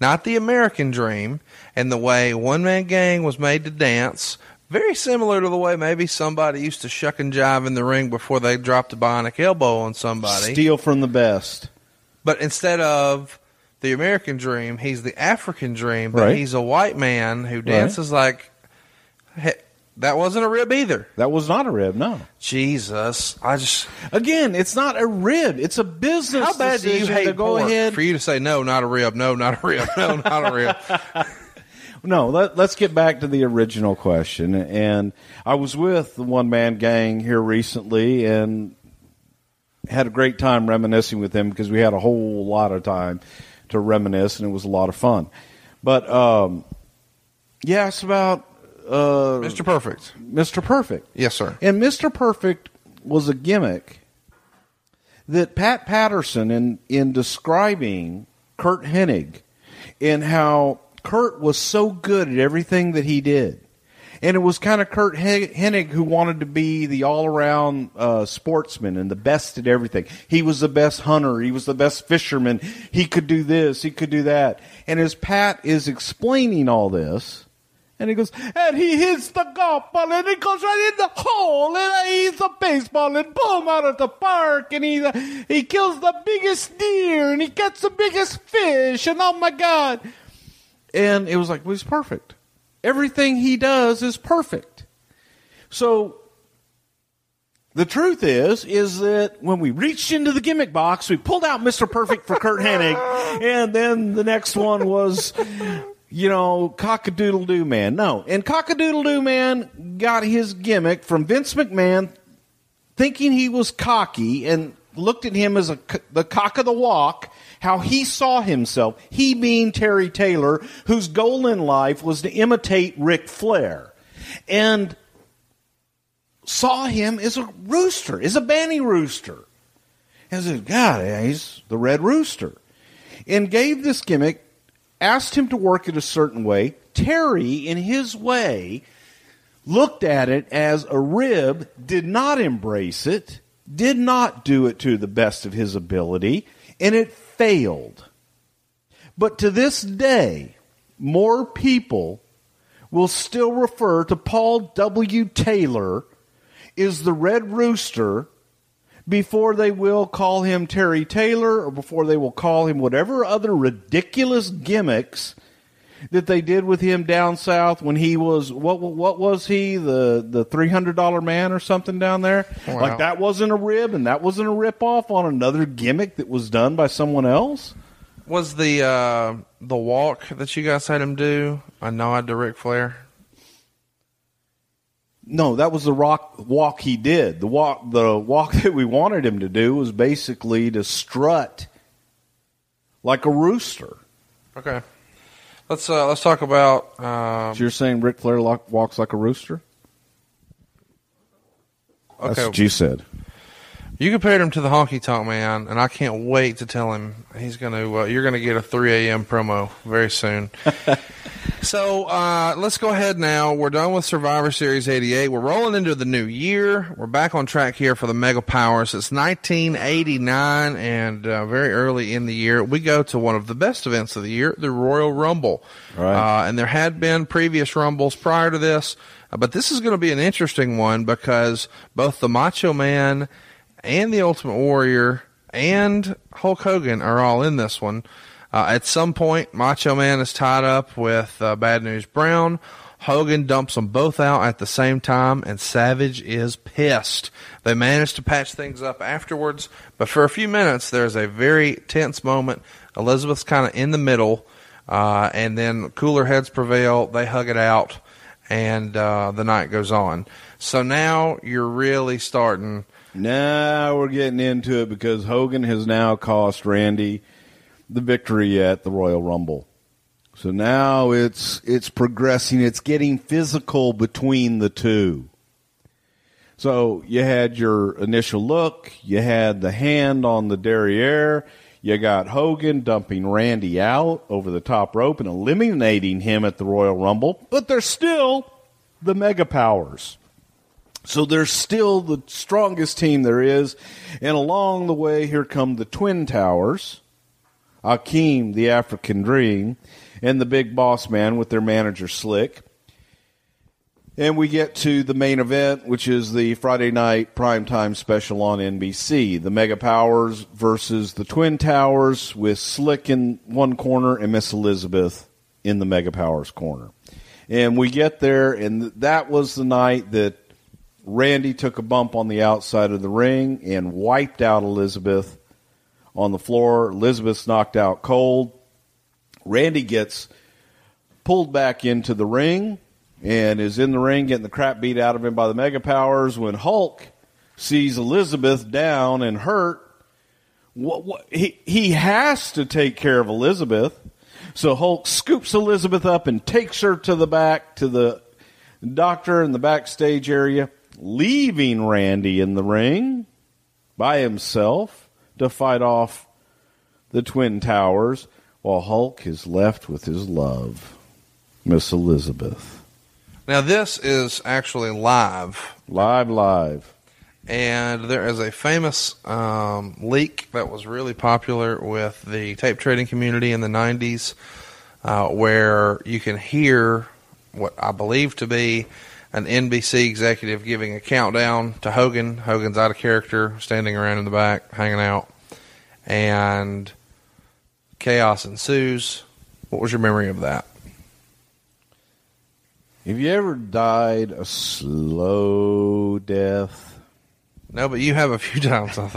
not the American dream, and the way One Man Gang was made to dance. Very similar to the way maybe somebody used to shuck and jive in the ring before they dropped a bionic elbow on somebody. Steal from the best. But instead of the American dream, he's the African dream. But Right. he's a white man who dances like. That wasn't a rib either. That was not a rib, no. Jesus, I just. Again, it's not a rib. It's a business How bad do you hate to go pork ahead? for you to say no, not a rib, no, not a rib, no, not a rib? No, let, let's get back to the original question. And I was with the one man gang here recently and had a great time reminiscing with them because we had a whole lot of time to reminisce and it was a lot of fun. But um, yeah, it's about uh, Mr. Perfect. Mr. Perfect. Yes, sir. And Mr. Perfect was a gimmick that Pat Patterson, in, in describing Curt Hennig and how Curt was so good at everything that he did. And it was kind of Curt Hennig who wanted to be the all around uh, sportsman and the best at everything. He was the best hunter. He was the best fisherman. He could do this. He could do that. And as Pat is explaining all this, and he goes, and he hits the golf ball, and it goes right in the hole, and he hits a baseball, and boom, out of the park, and he he kills the biggest deer, and he gets the biggest fish, and oh my god! And it was like, well, he's perfect. Everything he does is perfect. So the truth is, is that when we reached into the gimmick box, we pulled out Mr. Perfect for Curt Hennig, and then the next one was, you know, Cockadoodle Doo Man. No, and Cockadoodle Doo Man got his gimmick from Vince McMahon, thinking he was cocky, and looked at him as a the cock of the walk. How he saw himself, he being Terry Taylor, whose goal in life was to imitate Ric Flair, and saw him as a rooster, as a banny rooster. And said, God, he's the red rooster. And gave this gimmick, asked him to work it a certain way. Terry, in his way, looked at it as a rib, did not embrace it, did not do it to the best of his ability, and it failed. But to this day, more people will still refer to Paul W. Taylor is the Red Rooster before they will call him Terry Taylor or before they will call him whatever other ridiculous gimmicks that they did with him down south when he was what what was he the the three hundred dollar man or something down there Wow. like that wasn't a rib and that wasn't a rip off on another gimmick that was done by someone else Was the uh, the walk that you guys had him do a nod to Ric Flair? No, that was the rock walk he did. The walk the walk that we wanted him to do was basically to strut like a rooster. Okay. Let's uh, let's talk about. Um, So you're saying Ric Flair lo- walks like a rooster? That's what you said. You compared him to the Honky Tonk Man, and I can't wait to tell him he's going to. Uh, you're going to get a 3 a.m. promo very soon. so uh, let's go ahead now. We're done with Survivor Series 88. We're rolling into the new year. We're back on track here for the Mega Powers. It's 1989, and uh, very early in the year, we go to one of the best events of the year, the Royal Rumble. Right. Uh, and there had been previous Rumbles prior to this, but this is going to be an interesting one because both the Macho Man and the Ultimate Warrior and Hulk Hogan are all in this one. Uh, at some point, Macho Man is tied up with uh, Bad News Brown. Hogan dumps them both out at the same time, and Savage is pissed. They manage to patch things up afterwards, but for a few minutes, there's a very tense moment. Elizabeth's kind of in the middle, uh, and then cooler heads prevail. They hug it out, and uh, the night goes on. So now you're really starting Now we're getting into it because Hogan has now cost Randy the victory at the Royal Rumble. So now it's it's progressing. It's getting physical between the two. So you had your initial look, you had the hand on the derriere, you got Hogan dumping Randy out over the top rope and eliminating him at the Royal Rumble, but they're still the mega powers. So they're still the strongest team there is. And along the way, here come the Twin Towers, Akeem, the African Dream, and the Big Boss Man with their manager Slick. And we get to the main event, which is the Friday night primetime special on NBC. The Mega Powers versus the Twin Towers with Slick in one corner and Miss Elizabeth in the Mega Powers corner. And we get there, and that was the night that Randy took a bump on the outside of the ring and wiped out Elizabeth on the floor. Elizabeth's knocked out cold. Randy gets pulled back into the ring and is in the ring getting the crap beat out of him by the Mega Powers when Hulk sees Elizabeth down and hurt. What, what, he, he has to take care of Elizabeth. So Hulk scoops Elizabeth up and takes her to the back to the doctor in the backstage area, leaving Randy in the ring by himself to fight off the Twin Towers while Hulk is left with his love, Miss Elizabeth. Now, this is actually live. Live, live. And there is a famous um, leak that was really popular with the tape trading community in the 90s uh, where you can hear what I believe to be an NBC executive giving a countdown to Hogan. Hogan's out of character, standing around in the back, hanging out. And chaos ensues. What was your memory of that? Have you ever died a slow death? No, but you have a few times, I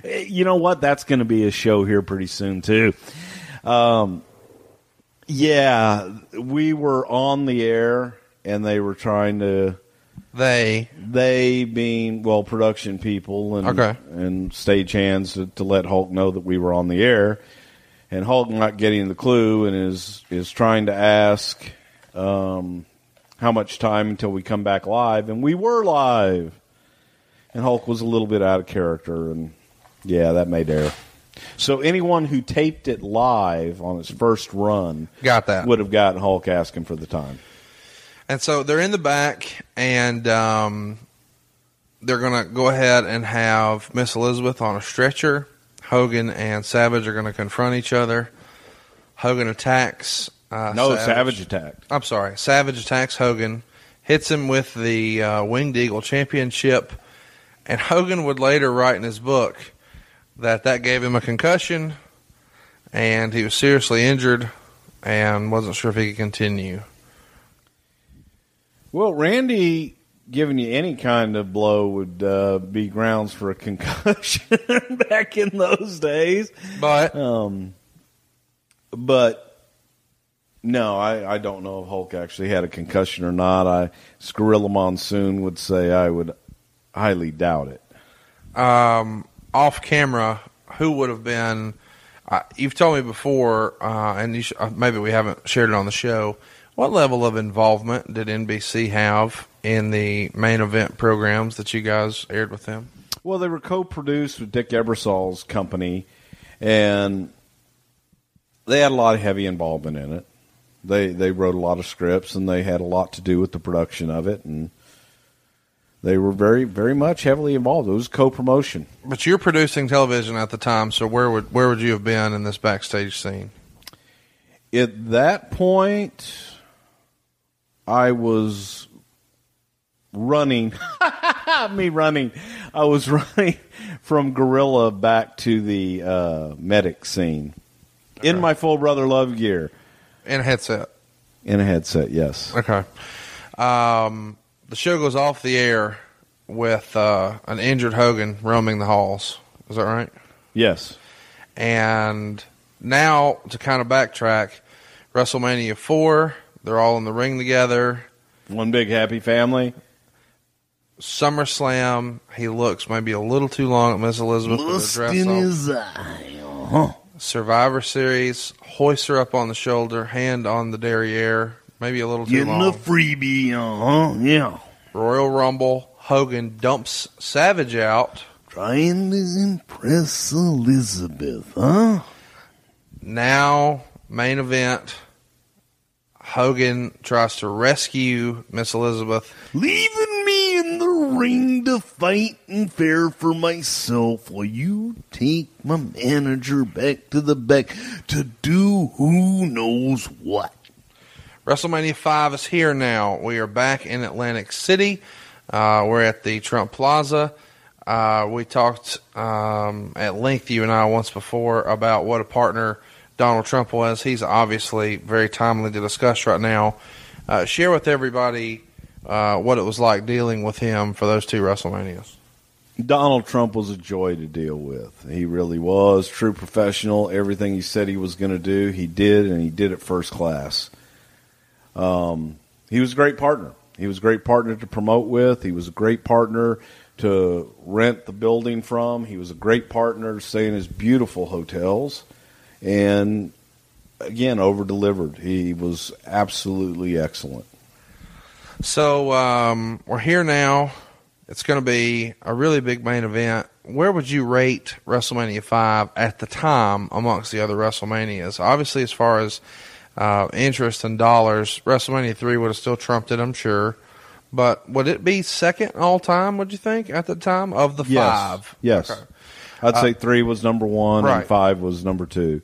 think. you know what? That's going to be a show here pretty soon, too. Um, yeah, we were on the air and they were trying to. They they being well production people and okay. and stage hands to, to let Hulk know that we were on the air, and Hulk not getting the clue and is is trying to ask um, how much time until we come back live, and we were live, and Hulk was a little bit out of character, and yeah, that made error. So anyone who taped it live on its first run got that would have gotten Hulk asking for the time. And so they're in the back, and um, they're going to go ahead and have Miss Elizabeth on a stretcher. Hogan and Savage are going to confront each other. Hogan attacks. Uh, no, Savage. Savage attacked. I'm sorry. Savage attacks Hogan, hits him with the uh, Winged Eagle Championship, and Hogan would later write in his book that that gave him a concussion, and he was seriously injured, and wasn't sure if he could continue. Well, Randy giving you any kind of blow would uh, be grounds for a concussion back in those days. But um, but no, I, I don't know if Hulk actually had a concussion or not. I Gorilla Monsoon would say I would highly doubt it. Um, off camera, who would have been? Uh, you've told me before, uh, and you sh- uh, maybe we haven't shared it on the show. What level of involvement did NBC have in the main event programs that you guys aired with them? Well, they were co-produced with Dick Ebersol's company, and they had a lot of heavy involvement in it. They they wrote a lot of scripts, and they had a lot to do with the production of it, and they were very very much heavily involved. It was co-promotion. But you're producing television at the time, so where would where would you have been in this backstage scene? At that point, I was running. me running. I was running from Gorilla back to the uh, medic scene okay. in my full brother love gear. In a headset. In a headset, yes. Okay. Um, the show goes off the air with uh, an injured Hogan roaming the halls. Is that right? Yes. And now to kind of backtrack, WrestleMania four, they're all in the ring together. One big happy family. SummerSlam, he looks maybe a little too long at Miss Elizabeth with Lust the in his eye. Uh-huh. Survivor Series, hoist her up on the shoulder, hand on the derriere, maybe a little too Getting a long. freebie. Uh huh. Yeah. Royal Rumble, Hogan dumps Savage out. Trying to impress Elizabeth, huh? Now, main event, Hogan tries to rescue Miss Elizabeth. Leaving me in the ring to fight and fare for myself while you take my manager back to the back to do who knows what. WrestleMania 5 is here now. We are back in Atlantic City. Uh, we're at the Trump Plaza. Uh, we talked um, at length, you and I, once before about what a partner Donald Trump was. He's obviously very timely to discuss right now. Uh, share with everybody uh, what it was like dealing with him for those two WrestleManias. Donald Trump was a joy to deal with. He really was true professional. Everything he said he was going to do, he did, and he did it first class. Um, he was a great partner. He was a great partner to promote with. He was a great partner to rent the building from. He was a great partner to stay in his beautiful hotels, and again, over delivered. He was absolutely excellent. So um, we're here now. It's going to be a really big main event. Where would you rate WrestleMania 5 at the time amongst the other WrestleManias? Obviously, as far as uh, interest and dollars, WrestleMania 3 would have still trumped it, I'm sure. But would it be second all time, would you think, at the time of the Yes. five? Yes. Okay. I'd say Uh, three was number one right. and five was number two.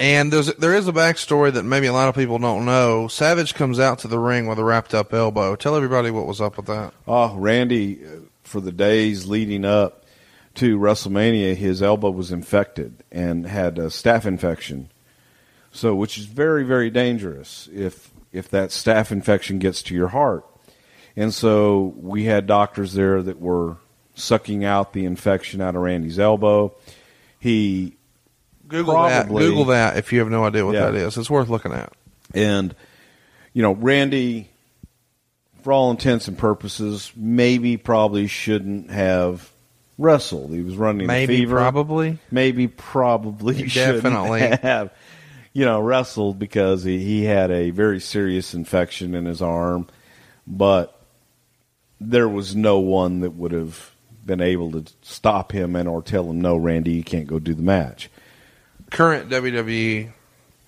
And there's there is a backstory that maybe a lot of people don't know. Savage comes out to the ring with a wrapped up elbow. Tell everybody what was up with that. Oh, Randy, uh, for the days leading up to WrestleMania, his elbow was infected and had a staph infection. So, which is very, very dangerous if if that staph infection gets to your heart. And so we had doctors there that were sucking out the infection out of Randy's elbow. He Google probably, that. Google that if you have no idea what Yeah. that is. It's worth looking at. And, you know, Randy, for all intents and purposes, maybe probably shouldn't have wrestled. He was running Maybe, fever. probably. Maybe probably He shouldn't definitely. have, you know, wrestled because he, he had a very serious infection in his arm. But there was no one that would have been able to stop him and or tell him, no, Randy, you can't go do the match. Current WWE.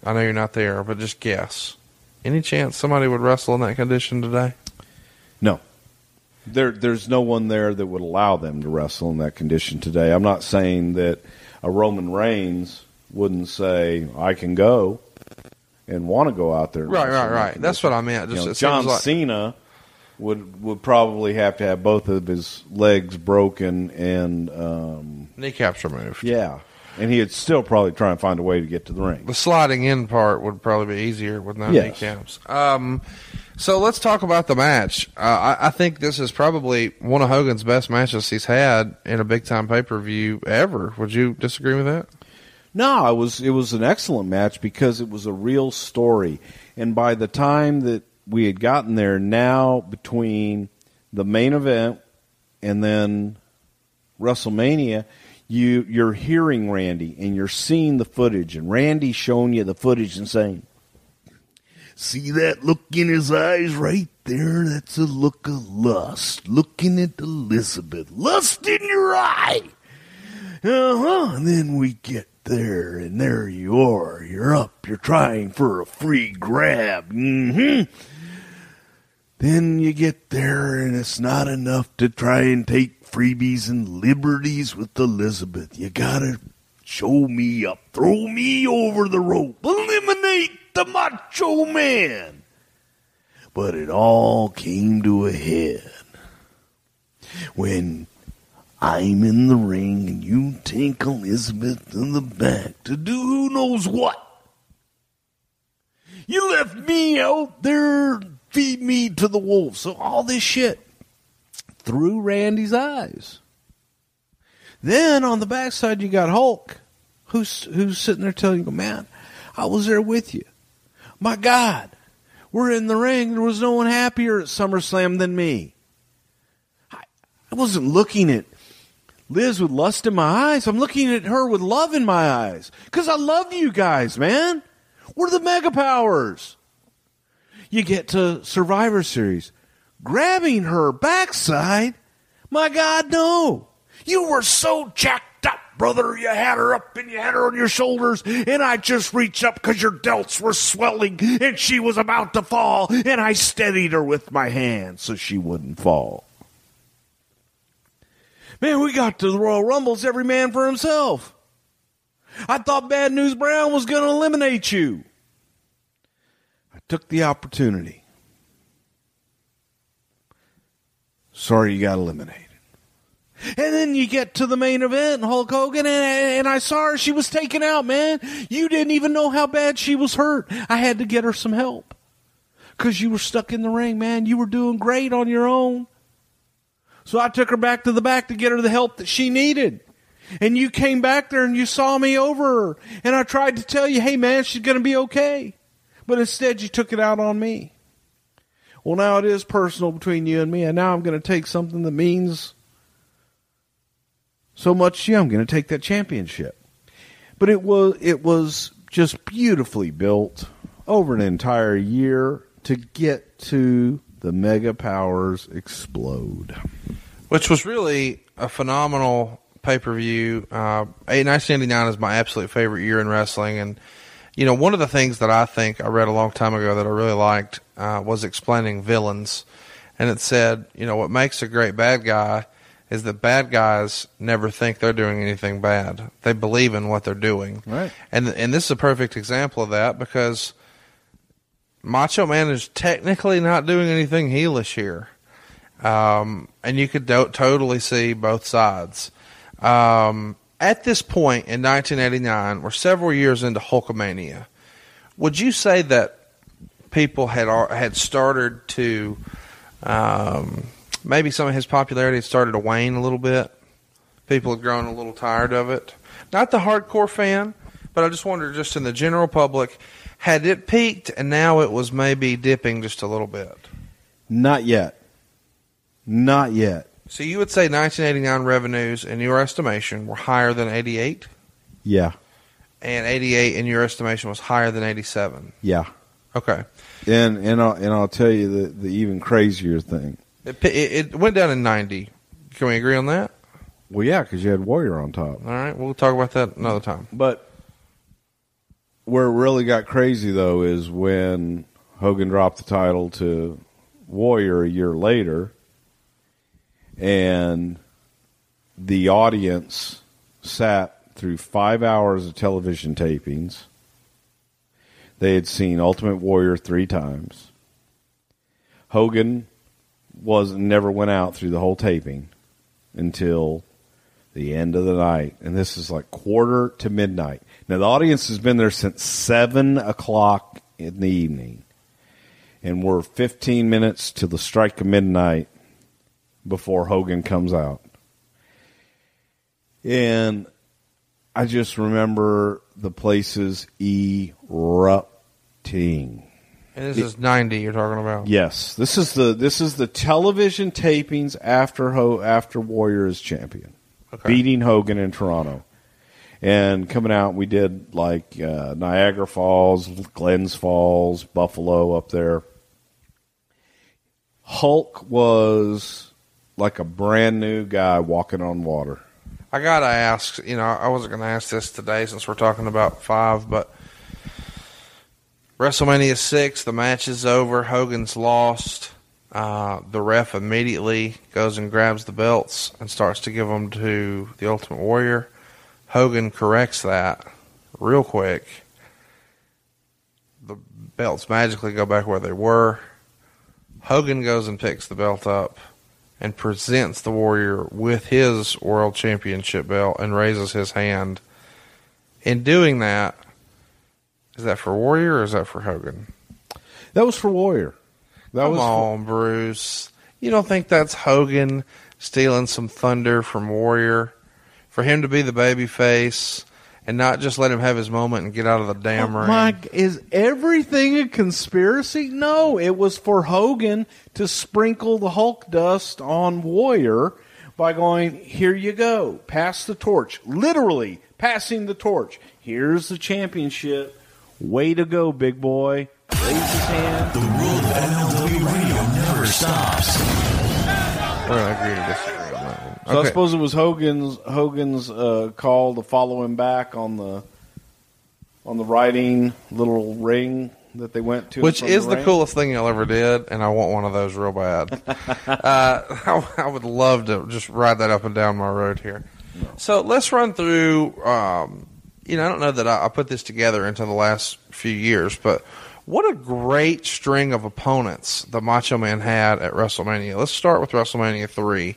I know you're not there, but just guess. Any chance somebody would wrestle in that condition today? No. There, there's no one there that would allow them to wrestle in that condition today. I'm not saying that a Roman Reigns wouldn't say, I can go and want to go out there. Right, right, right. That's what I meant. You know, John like Cena would would probably have to have both of his legs broken and um, kneecaps removed. yeah, and he'd still probably try and find a way to get to the ring. The sliding in part would probably be easier with no Yes. kneecaps. Um, so let's talk about the match. Uh, I, I think this is probably one of Hogan's best matches he's had in a big time pay per view ever. Would you disagree with that? No, it was it was an excellent match because it was a real story, and by the time that we had gotten there, now between the main event and then WrestleMania, you you're hearing Randy and you're seeing the footage, and Randy's showing you the footage and saying, See that look in his eyes right there? That's a look of lust. Looking at Elizabeth. Lust in your eye. Uh huh. And then we get there, and there you are. You're up. You're trying for a free grab. Mm hmm. Then you get there, and it's not enough to try and take freebies and liberties with Elizabeth. You gotta show me up. Throw me over the rope. Eliminate the Macho Man. But it all came to a head when I'm in the ring and you take Elizabeth in the back to do who knows what. You left me out there, feed me to the wolves. So all this shit through Randy's eyes. Then on the backside, you got Hulk, who's who's sitting there telling you, "Man, I was there with you. My God, we're in the ring. There was no one happier at SummerSlam than me. I, I wasn't looking at Liz with lust in my eyes. I'm looking at her with love in my eyes. Because I love you guys, man. We're the mega powers. You get to Survivor Series. Grabbing her backside? My God, no. You were so jacked up, brother. You had her up and you had her on your shoulders, and I just reached up because your delts were swelling and she was about to fall, and I steadied her with my hand so she wouldn't fall. Man, we got to the Royal Rumbles, every man for himself. I thought Bad News Brown was going to eliminate you. Took the opportunity. Sorry you got eliminated. And then you get to the main event, Hulk Hogan, and, and I saw her. She was taken out, man. You didn't even know how bad she was hurt. I had to get her some help. Because you were stuck in the ring, man. You were doing great on your own. So I took her back to the back to get her the help that she needed. And you came back there and you saw me over her. And I tried to tell you, hey, man, she's going to be okay. But instead, you took it out on me. Well, now it is personal between you and me. And now I'm going to take something that means so much to you. I'm going to take that championship. But it was, it was just beautifully built over an entire year to get to the mega powers explode. which was really a phenomenal pay per view. Uh, 1989 is my absolute favorite year in wrestling, and you know one of the things that I think I read a long time ago that I really liked uh, was explaining villains, and it said, you know, what makes a great bad guy is that bad guys never think they're doing anything bad; they believe in what they're doing. Right. And and this is a perfect example of that because Macho Man is technically not doing anything heelish here. Um, and you could do- totally see both sides. Um, at this point in 1989, we're several years into Hulkamania. Would you say that people had had started to um, maybe some of his popularity had started to wane a little bit? People had grown a little tired of it. Not the hardcore fan, but I just wonder, just in the general public, had it peaked and now it was maybe dipping just a little bit? Not yet. Not yet. So you would say 1989 revenues, in your estimation, were higher than 88, Yeah. and 88, in your estimation, was higher than 87. Yeah. Okay, And and I'll, and I'll tell you the, the even crazier thing. it, it, it went down in 90. Can we agree on that? Well, yeah, because you had Warrior on top. All right, we'll talk about that another time. But where it really got crazy though is when Hogan dropped the title to Warrior a year later, and the audience sat through five hours of television tapings. They had seen Ultimate Warrior three times. Hogan was never went out through the whole taping until the end of the night, and this is like quarter to midnight. Now the audience has been there since seven o'clock in the evening, and we're 15 minutes to the strike of midnight before Hogan comes out. And I just remember the places erupting. And this is 90 you're talking about. Yes, this is the this is the television tapings after Ho after Warrior is champion, beating Hogan in Toronto, and coming out. We did like uh, Niagara Falls, Glens Falls, Buffalo up there. Hulk was like a brand new guy walking on water. I gotta ask. You know, I wasn't gonna ask this today since we're talking about five, but WrestleMania six, the match is over. Hogan's lost. Uh, the ref immediately goes and grabs the belts and starts to give them to the Ultimate Warrior. Hogan corrects that real quick. The belts magically go back where they were. Hogan goes and picks the belt up and presents the Warrior with his World Championship belt and raises his hand. In doing that, is that for Warrior or is that for Hogan? That was for Warrior. That Come was for- on, Bruce. You don't think that's Hogan stealing some thunder from Warrior? For him to be the baby face and not just let him have his moment and get out of the damn oh, ring. Mike, is everything a conspiracy? No, it was for Hogan to sprinkle the Hulk dust on Warrior by going, "Here you go, pass the torch." Literally passing the torch. Here's the championship. Way to go, big boy. Raise his hand. The world of MLW radio never stops. We're agree to disagree on that one. So I Okay. suppose it was Hogan's Hogan's uh, call to follow him back on the on the riding little ring that they went to, Which from is the ring. coolest thing y'all ever did, and I want one of those real bad. uh, I, I would love to just ride that up and down my road here. So let's run through. Um, you know, I don't know that I, I put this together into the last few years, but what a great string of opponents the Macho Man had at WrestleMania. Let's start with WrestleMania three.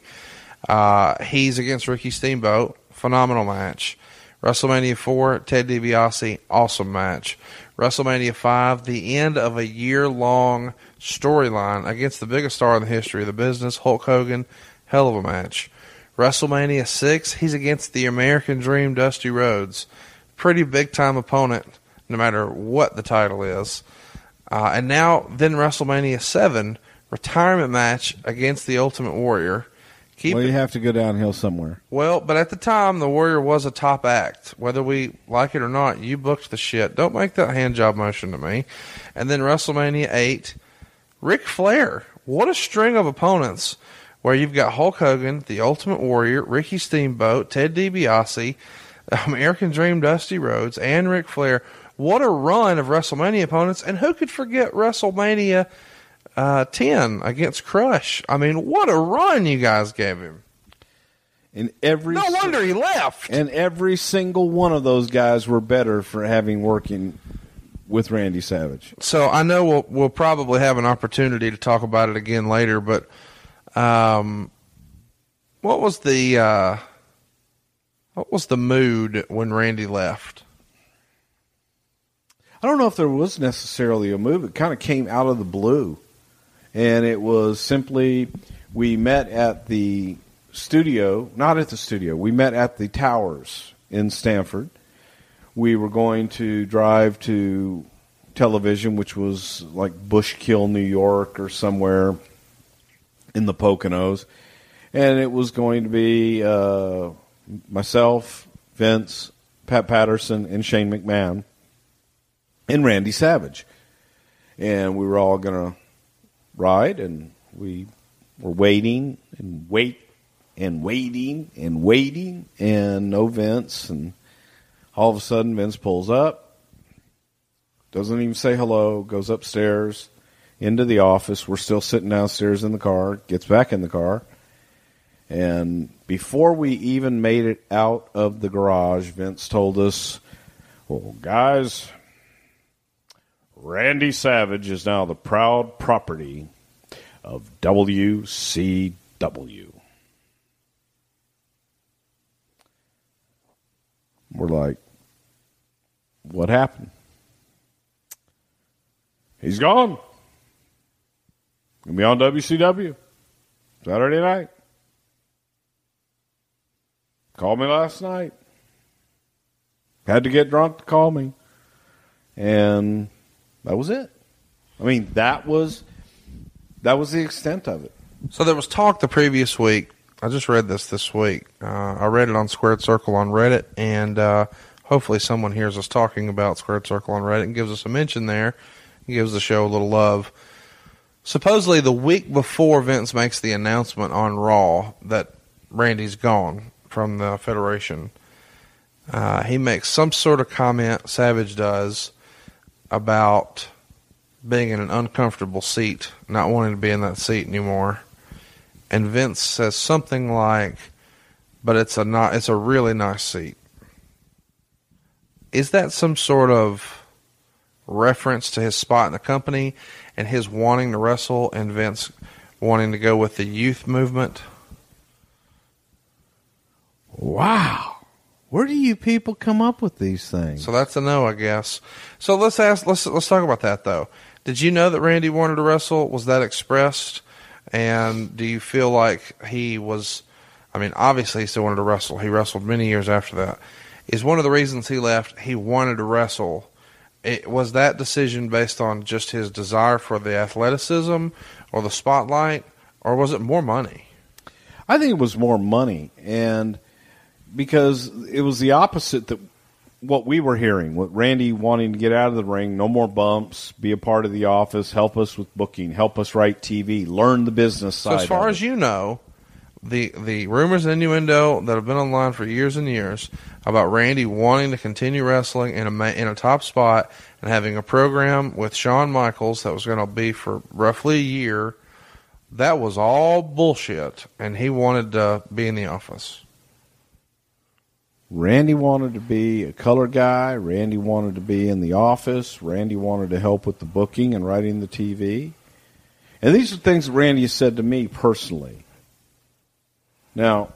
Uh, he's against Ricky Steamboat, phenomenal match. WrestleMania 4, Ted DiBiase, awesome match. WrestleMania 5, the end of a year long storyline against the biggest star in the history of the business, Hulk Hogan, hell of a match. WrestleMania 6, he's against the American Dream, Dusty Rhodes. Pretty big time opponent, no matter what the title is. Uh, and now, then WrestleMania 7, retirement match against the Ultimate Warrior. Keep well, it- you have to go downhill somewhere. well, but at the time, the Warrior was a top act. Whether we like it or not, you booked the shit. Don't make that hand job motion to me. And then WrestleMania 8, Ric Flair. What a string of opponents where you've got Hulk Hogan, the Ultimate Warrior, Ricky Steamboat, Ted DiBiase, American Dream Dusty Rhodes, and Ric Flair. What a run of WrestleMania opponents. And who could forget WrestleMania uh, 10 against Crush? I mean, what a run you guys gave him. And every No wonder he left. And every single one of those guys were better for having working with Randy Savage. So I know we'll we'll probably have an opportunity to talk about it again later, but um, what was the uh, what was the mood when Randy left? I don't know if there was necessarily a move. It kind of came out of the blue. And it was simply we met at the studio, not at the studio, we met at the towers in Stamford. We were going to drive to television, which was like Bushkill, New York, or somewhere in the Poconos. And it was going to be uh, myself, Vince, Pat Patterson, and Shane McMahon and Randy Savage. And we were all going to ride, and we were waiting and wait and waiting and waiting, and no Vince. And all of a sudden, Vince pulls up, doesn't even say hello, goes upstairs into the office. We're still sitting downstairs in the car, gets back in the car. And before we even made it out of the garage, Vince told us, Well, guys, Randy Savage is now the proud property of WCW. We're like, what happened? He's gone. Gonna be on WCW Saturday night. Called me last night. Had to get drunk to call me. And that was it. I mean, that was that was the extent of it. So there was talk the previous week. I just read this this week. Uh, I read it on Squared Circle on Reddit, and uh, hopefully someone hears us talking about Squared Circle on Reddit and gives us a mention there. Gives the show a little love. Supposedly, the week before Vince makes the announcement on Raw that Randy's gone from the Federation, uh, he makes some sort of comment. Savage does about being in an uncomfortable seat, not wanting to be in that seat anymore. And Vince says something like, "But it's a not, it's a really nice seat." Is that some sort of reference to his spot in the company and his wanting to wrestle and Vince wanting to go with the youth movement? Wow. Where do you people come up with these things? So that's a no, I guess. So let's ask. Let's let's talk about that though. Did you know that Randy wanted to wrestle? Was that expressed? And do you feel like he was? I mean, obviously he still wanted to wrestle. He wrestled many years after that. Is one of the reasons he left? He wanted to wrestle. It, was that decision based on just his desire for the athleticism or the spotlight, or was it more money? I think it was more money, and because it was the opposite that what we were hearing. What Randy wanting to get out of the ring, no more bumps, be a part of the office, help us with booking, help us write TV, learn the business So side. as far as you know, the the rumors and innuendo that have been online for years and years about Randy wanting to continue wrestling in a in a top spot and having a program with Shawn Michaels that was going to be for roughly a year, that was all bullshit, and he wanted to be in the office. Randy wanted to be a color guy. Randy wanted to be in the office. Randy wanted to help with the booking and writing the TV. And these are things that Randy has said to me personally. Now,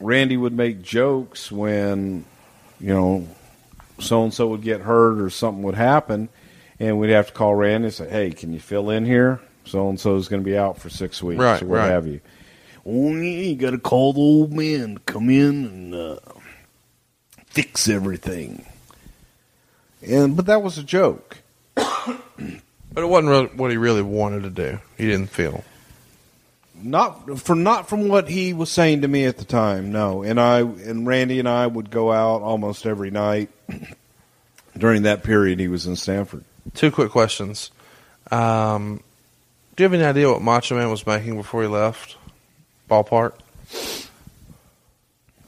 Randy would make jokes when, you know, so and so would get hurt or something would happen, and we'd have to call Randy and say, "Hey, can you fill in here? So and so is going to be out for six weeks, Right, or what right. have you." Oh, yeah, you got to call the old man to come in and uh, fix everything. And but that was a joke. But it wasn't really what he really wanted to do. He didn't feel. Not for not from what he was saying to me at the time. No, and I and Randy and I would go out almost every night during that period he was in Stamford. Two quick questions. Um, do you have any idea what Macho Man was making before he left? Ballpark.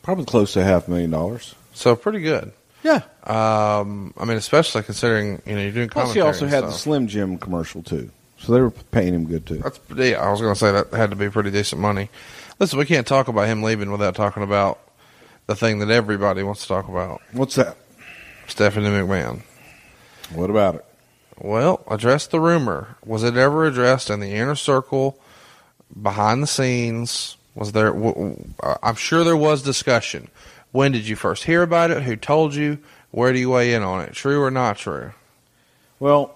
Probably close to half a million dollars. So pretty good. Yeah. Um, I mean, especially considering you know you're doing. Plus, he also had the. Slim Jim commercial too, so they were paying him good too. That's yeah. I was going to say that had to be pretty decent money. Listen, we can't talk about him leaving without talking about the thing that everybody wants to talk about. What's that? Stephanie McMahon. What about it? Well, address the rumor. Was it ever addressed in the inner circle, behind the scenes? Was there? w- w- I'm sure there was discussion. When did you first hear about it? Who told you? Where do you weigh in on it? True or not true? Well,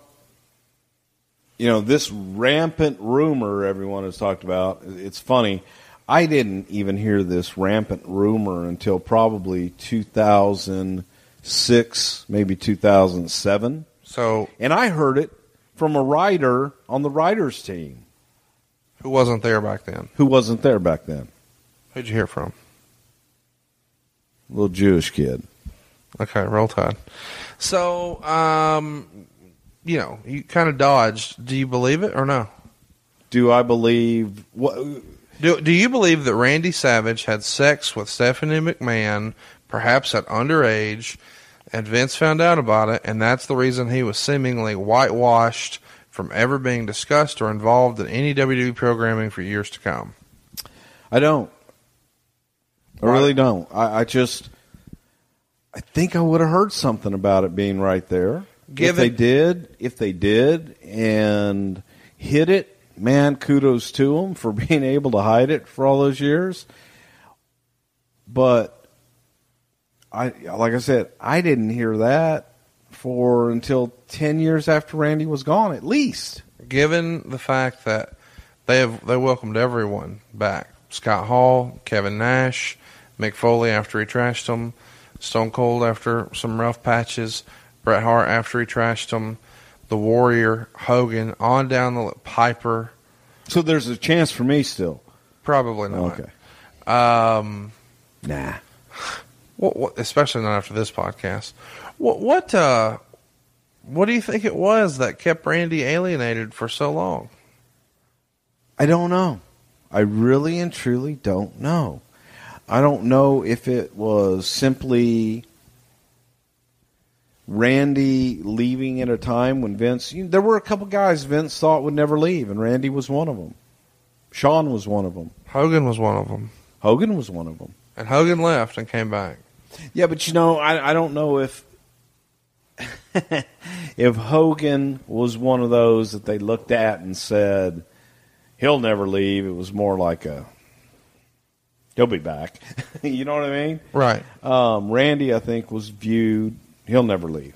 you know this rampant rumor everyone has talked about. It's funny. I didn't even hear this rampant rumor until probably 2006, maybe 2007. So, and I heard it from a writer on the writers team who wasn't there back then? who wasn't there back then. Who'd you hear from? Little Jewish kid. Okay, roll tide. So, um, you know, you kind of dodged. Do you believe it or no? Do I believe what? Do Do you believe that Randy Savage had sex with Stephanie McMahon, perhaps at underage, and Vince found out about it, and that's the reason he was seemingly whitewashed from ever being discussed or involved in any WWE programming for years to come? I don't. I really don't. I, I just. I think I would have heard something about it being right there. if Given- they did, if they did, and hid it, man, kudos to them for being able to hide it for all those years. But I, like I said, I didn't hear that for until ten years after Randy was gone, at least. Given the fact that they have they welcomed everyone back, Scott Hall, Kevin Nash, Mick Foley after he trashed him, Stone Cold after some rough patches, Bret Hart after he trashed him, the Warrior, Hogan, on down the Piper. So there's a chance for me still. Probably not. Okay. Um, nah. What, what, especially not after this podcast. What what uh, what do you think it was that kept Randy alienated for so long? I don't know. I really and truly don't know. I don't know if it was simply Randy leaving at a time when Vince. You there were a couple guys Vince thought would never leave, and Randy was one of them. Shawn was one of them. Hogan was one of them. Hogan was one of them. And Hogan left and came back. Yeah, but you know, I, I don't know if if Hogan was one of those that they looked at and said he'll never leave. It was more like a he'll be back. you know what I mean? Right. Um, Randy, I think, was viewed he'll never leave.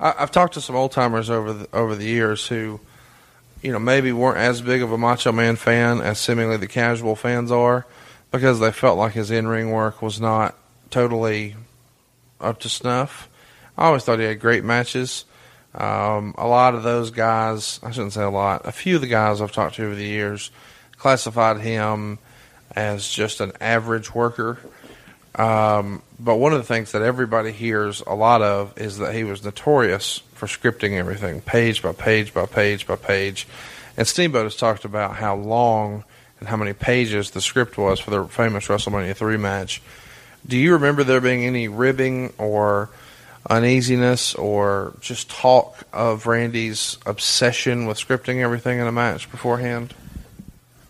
I, I've talked to some old timers over the, over the years who, you know, maybe weren't as big of a Macho Man fan as seemingly the casual fans are, because they felt like his in ring work was not totally up to snuff. I always thought he had great matches. Um, a lot of those guys, I shouldn't say a lot, a few of the guys I've talked to over the years classified him as just an average worker. Um, but one of the things that everybody hears a lot of is that he was notorious for scripting everything, page by page by page by page. And Steamboat has talked about how long and how many pages the script was for the famous WrestleMania 3 match. Do you remember there being any ribbing or uneasiness or just talk of Randy's obsession with scripting everything in a match beforehand?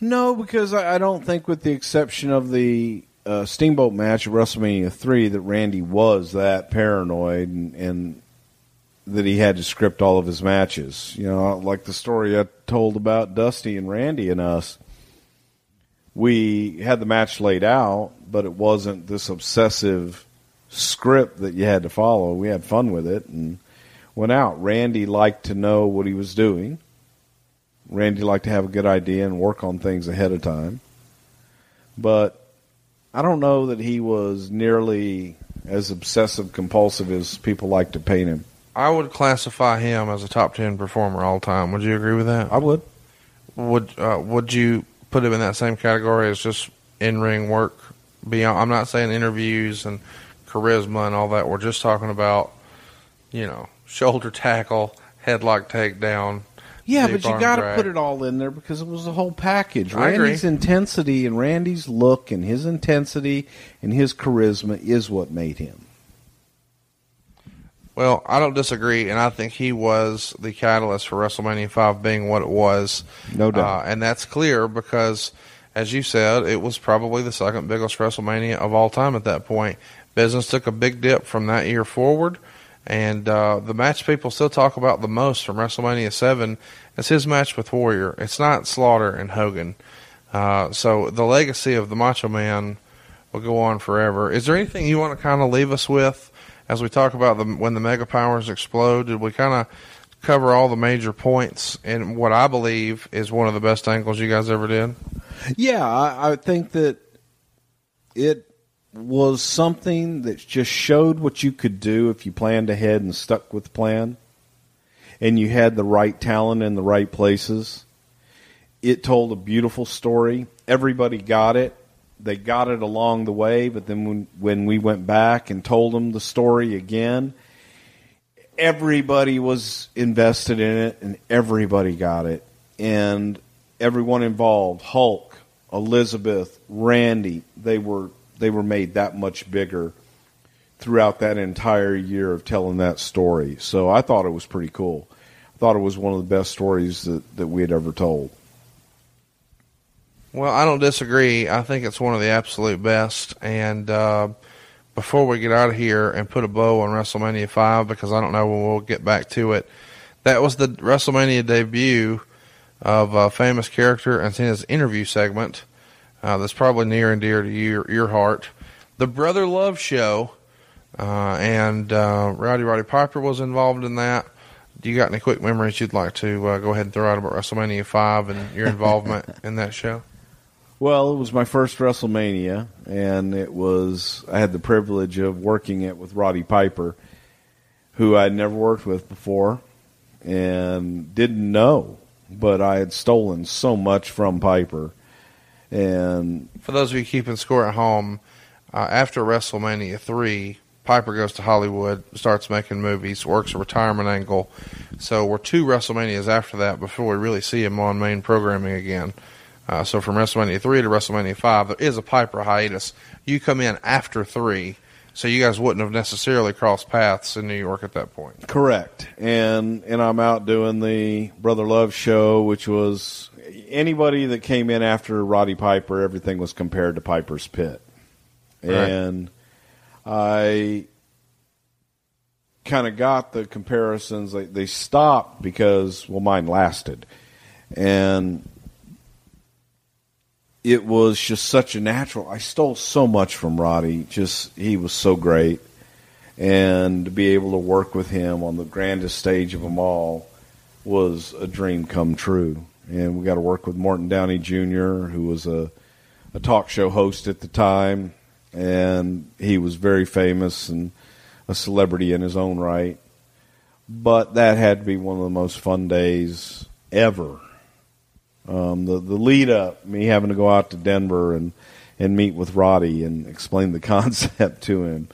No, because I, I don't think, with the exception of the uh, Steamboat match at WrestleMania 3, that Randy was that paranoid and, and that he had to script all of his matches. You know, like the story I told about Dusty and Randy and us. We had the match laid out, but it wasn't this obsessive script that you had to follow. We had fun with it and went out. Randy liked to know what he was doing. Randy liked to have a good idea and work on things ahead of time. But I don't know that he was nearly as obsessive compulsive as people like to paint him. I would classify him as a top ten performer all time. Would you agree with that? I would. Would uh, Would you put him in that same category as just in ring work? Beyond, I'm not saying interviews and charisma and all that. We're just talking about, you know, shoulder tackle, headlock takedown. Yeah, but you got to put it all in there because it was the whole package. I agree. Randy's intensity and Randy's look and his intensity and his charisma is what made him. Well, I don't disagree, and I think he was the catalyst for WrestleMania 5 being what it was. No doubt. Uh, and that's clear because, as you said, it was probably the second biggest WrestleMania of all time at that point. Business took a big dip from that year forward, and uh, the match people still talk about the most from WrestleMania 7 is his match with Warrior. It's not Slaughter and Hogan. Uh, so the legacy of the Macho Man will go on forever. Is there anything you want to kind of leave us with as we talk about the, when the mega powers explode? Did we kind of cover all the major points in what I believe is one of the best angles you guys ever did? Yeah, I, I think that it was something that just showed what you could do if you planned ahead and stuck with the plan and you had the right talent in the right places. It told a beautiful story. Everybody got it. They got it along the way, but then when, when we went back and told them the story again, everybody was invested in it and everybody got it. And everyone involved, Hulk, Elizabeth, Randy, they were they were made that much bigger throughout that entire year of telling that story. So I thought it was pretty cool. I thought it was one of the best stories that, that we had ever told. Well, I don't disagree. I think it's one of the absolute best. And uh, before we get out of here and put a bow on WrestleMania 5, because I don't know when we'll get back to it, that was the WrestleMania debut of a famous character and his interview segment uh, that's probably near and dear to your, your heart. The Brother Love Show. Uh, and uh, Rowdy Roddy Piper was involved in that. Do you got any quick memories you'd like to uh, go ahead and throw out about WrestleMania 5 and your involvement in that show? Well, it was my first WrestleMania, and it was I had the privilege of working it with Roddy Piper, who I'd never worked with before, and didn't know, but I had stolen so much from Piper, and For those of you keeping score at home, uh, after WrestleMania 3, Piper goes to Hollywood, starts making movies, works a retirement angle. So we're two WrestleManias after that before we really see him on main programming again. Uh, so from WrestleMania 3 to WrestleMania 5, there is a Piper hiatus. You come in after 3, so you guys wouldn't have necessarily crossed paths in New York at that point. Correct. And and I'm out doing the Brother Love show, which was anybody that came in after Roddy Piper, everything was compared to Piper's Pit. Right. And I kind of got the comparisons. They, they stopped because, well, mine lasted. And it was just such a natural. I stole so much from Roddy. Just, he was so great and to be able to work with him on the grandest stage of them all was a dream come true. And we got to work with Morton Downey Jr., who was a, a talk show host at the time, and he was very famous and a celebrity in his own right. But that had to be one of the most fun days ever Um, the the lead up, me having to go out to Denver and and meet with Roddy and explain the concept to him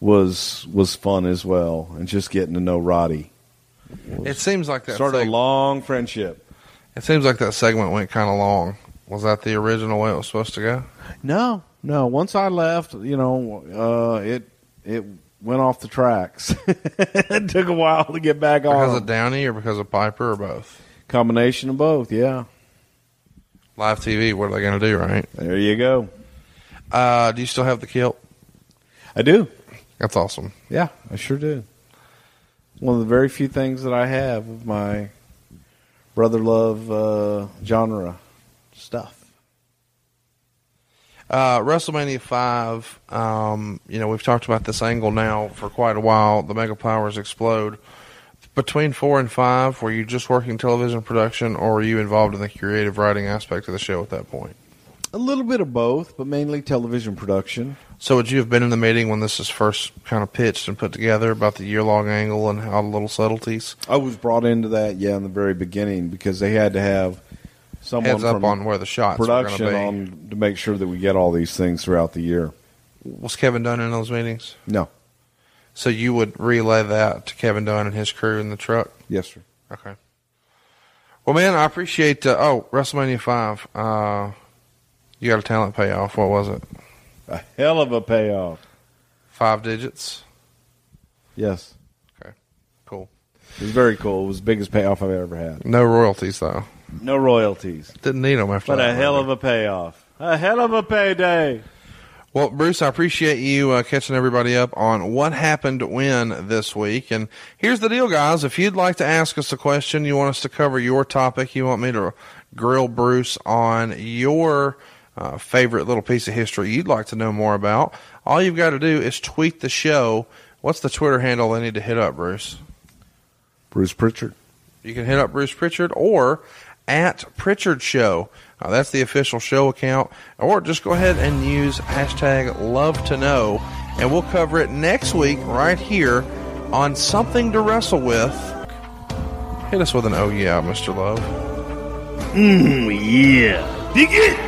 was was fun as well, and just getting to know Roddy. It seems like that started seg- a long friendship. It seems like that segment went kind of long. Was that the original way it was supposed to go? No, no. Once I left, you know, uh, it it went off the tracks. it took a while to get back Because on. Because of Downey or because of Piper or both? Combination of both, yeah. Live TV, what are they going to do, right? There you go. Uh, do you still have the kilt? I do. That's awesome. Yeah, I sure do. One of the very few things that I have of my brother love uh, genre stuff. Uh, WrestleMania 5, um, you know, we've talked about this angle now for quite a while. The Mega Powers explode. Between 4 and 5, were you just working television production or were you involved in the creative writing aspect of the show at that point? A little bit of both, but mainly television production. So, would you have been in the meeting when this is first kind of pitched and put together about the year long angle and all the little subtleties? I was brought into that, yeah, in the very beginning because they had to have someone Heads up from on where the shots production be. on to make sure that we get all these things throughout the year. Was Kevin Dunn in those meetings? No. So, you would relay that to Kevin Dunn and his crew in the truck? Yes, sir. Okay. Well, man, I appreciate. Uh, oh, WrestleMania five. Uh, you got a talent payoff. What was it? A hell of a payoff. Five digits. Yes. Okay. Cool. It was very cool. It was the biggest payoff I've ever had. No royalties though. No royalties. Didn't need them after But that. a hell of a payoff. A hell of a payday. Well, Bruce, I appreciate you uh, catching everybody up on what happened when this week. And here's the deal, guys. If you'd like to ask us a question, you want us to cover your topic, you want me to grill Bruce on your uh, favorite little piece of history you'd like to know more about, all you've got to do is tweet the show. What's the Twitter handle they need to hit up, Bruce? Bruce Prichard. You can hit up Bruce Prichard or at Prichard Show. Uh, that's the official show account. Or just go ahead and use hashtag love to know, and we'll cover it next week right here on Something to Wrestle With. Hit us with an oh yeah, Mr. Love. Mmm, yeah. Dig it!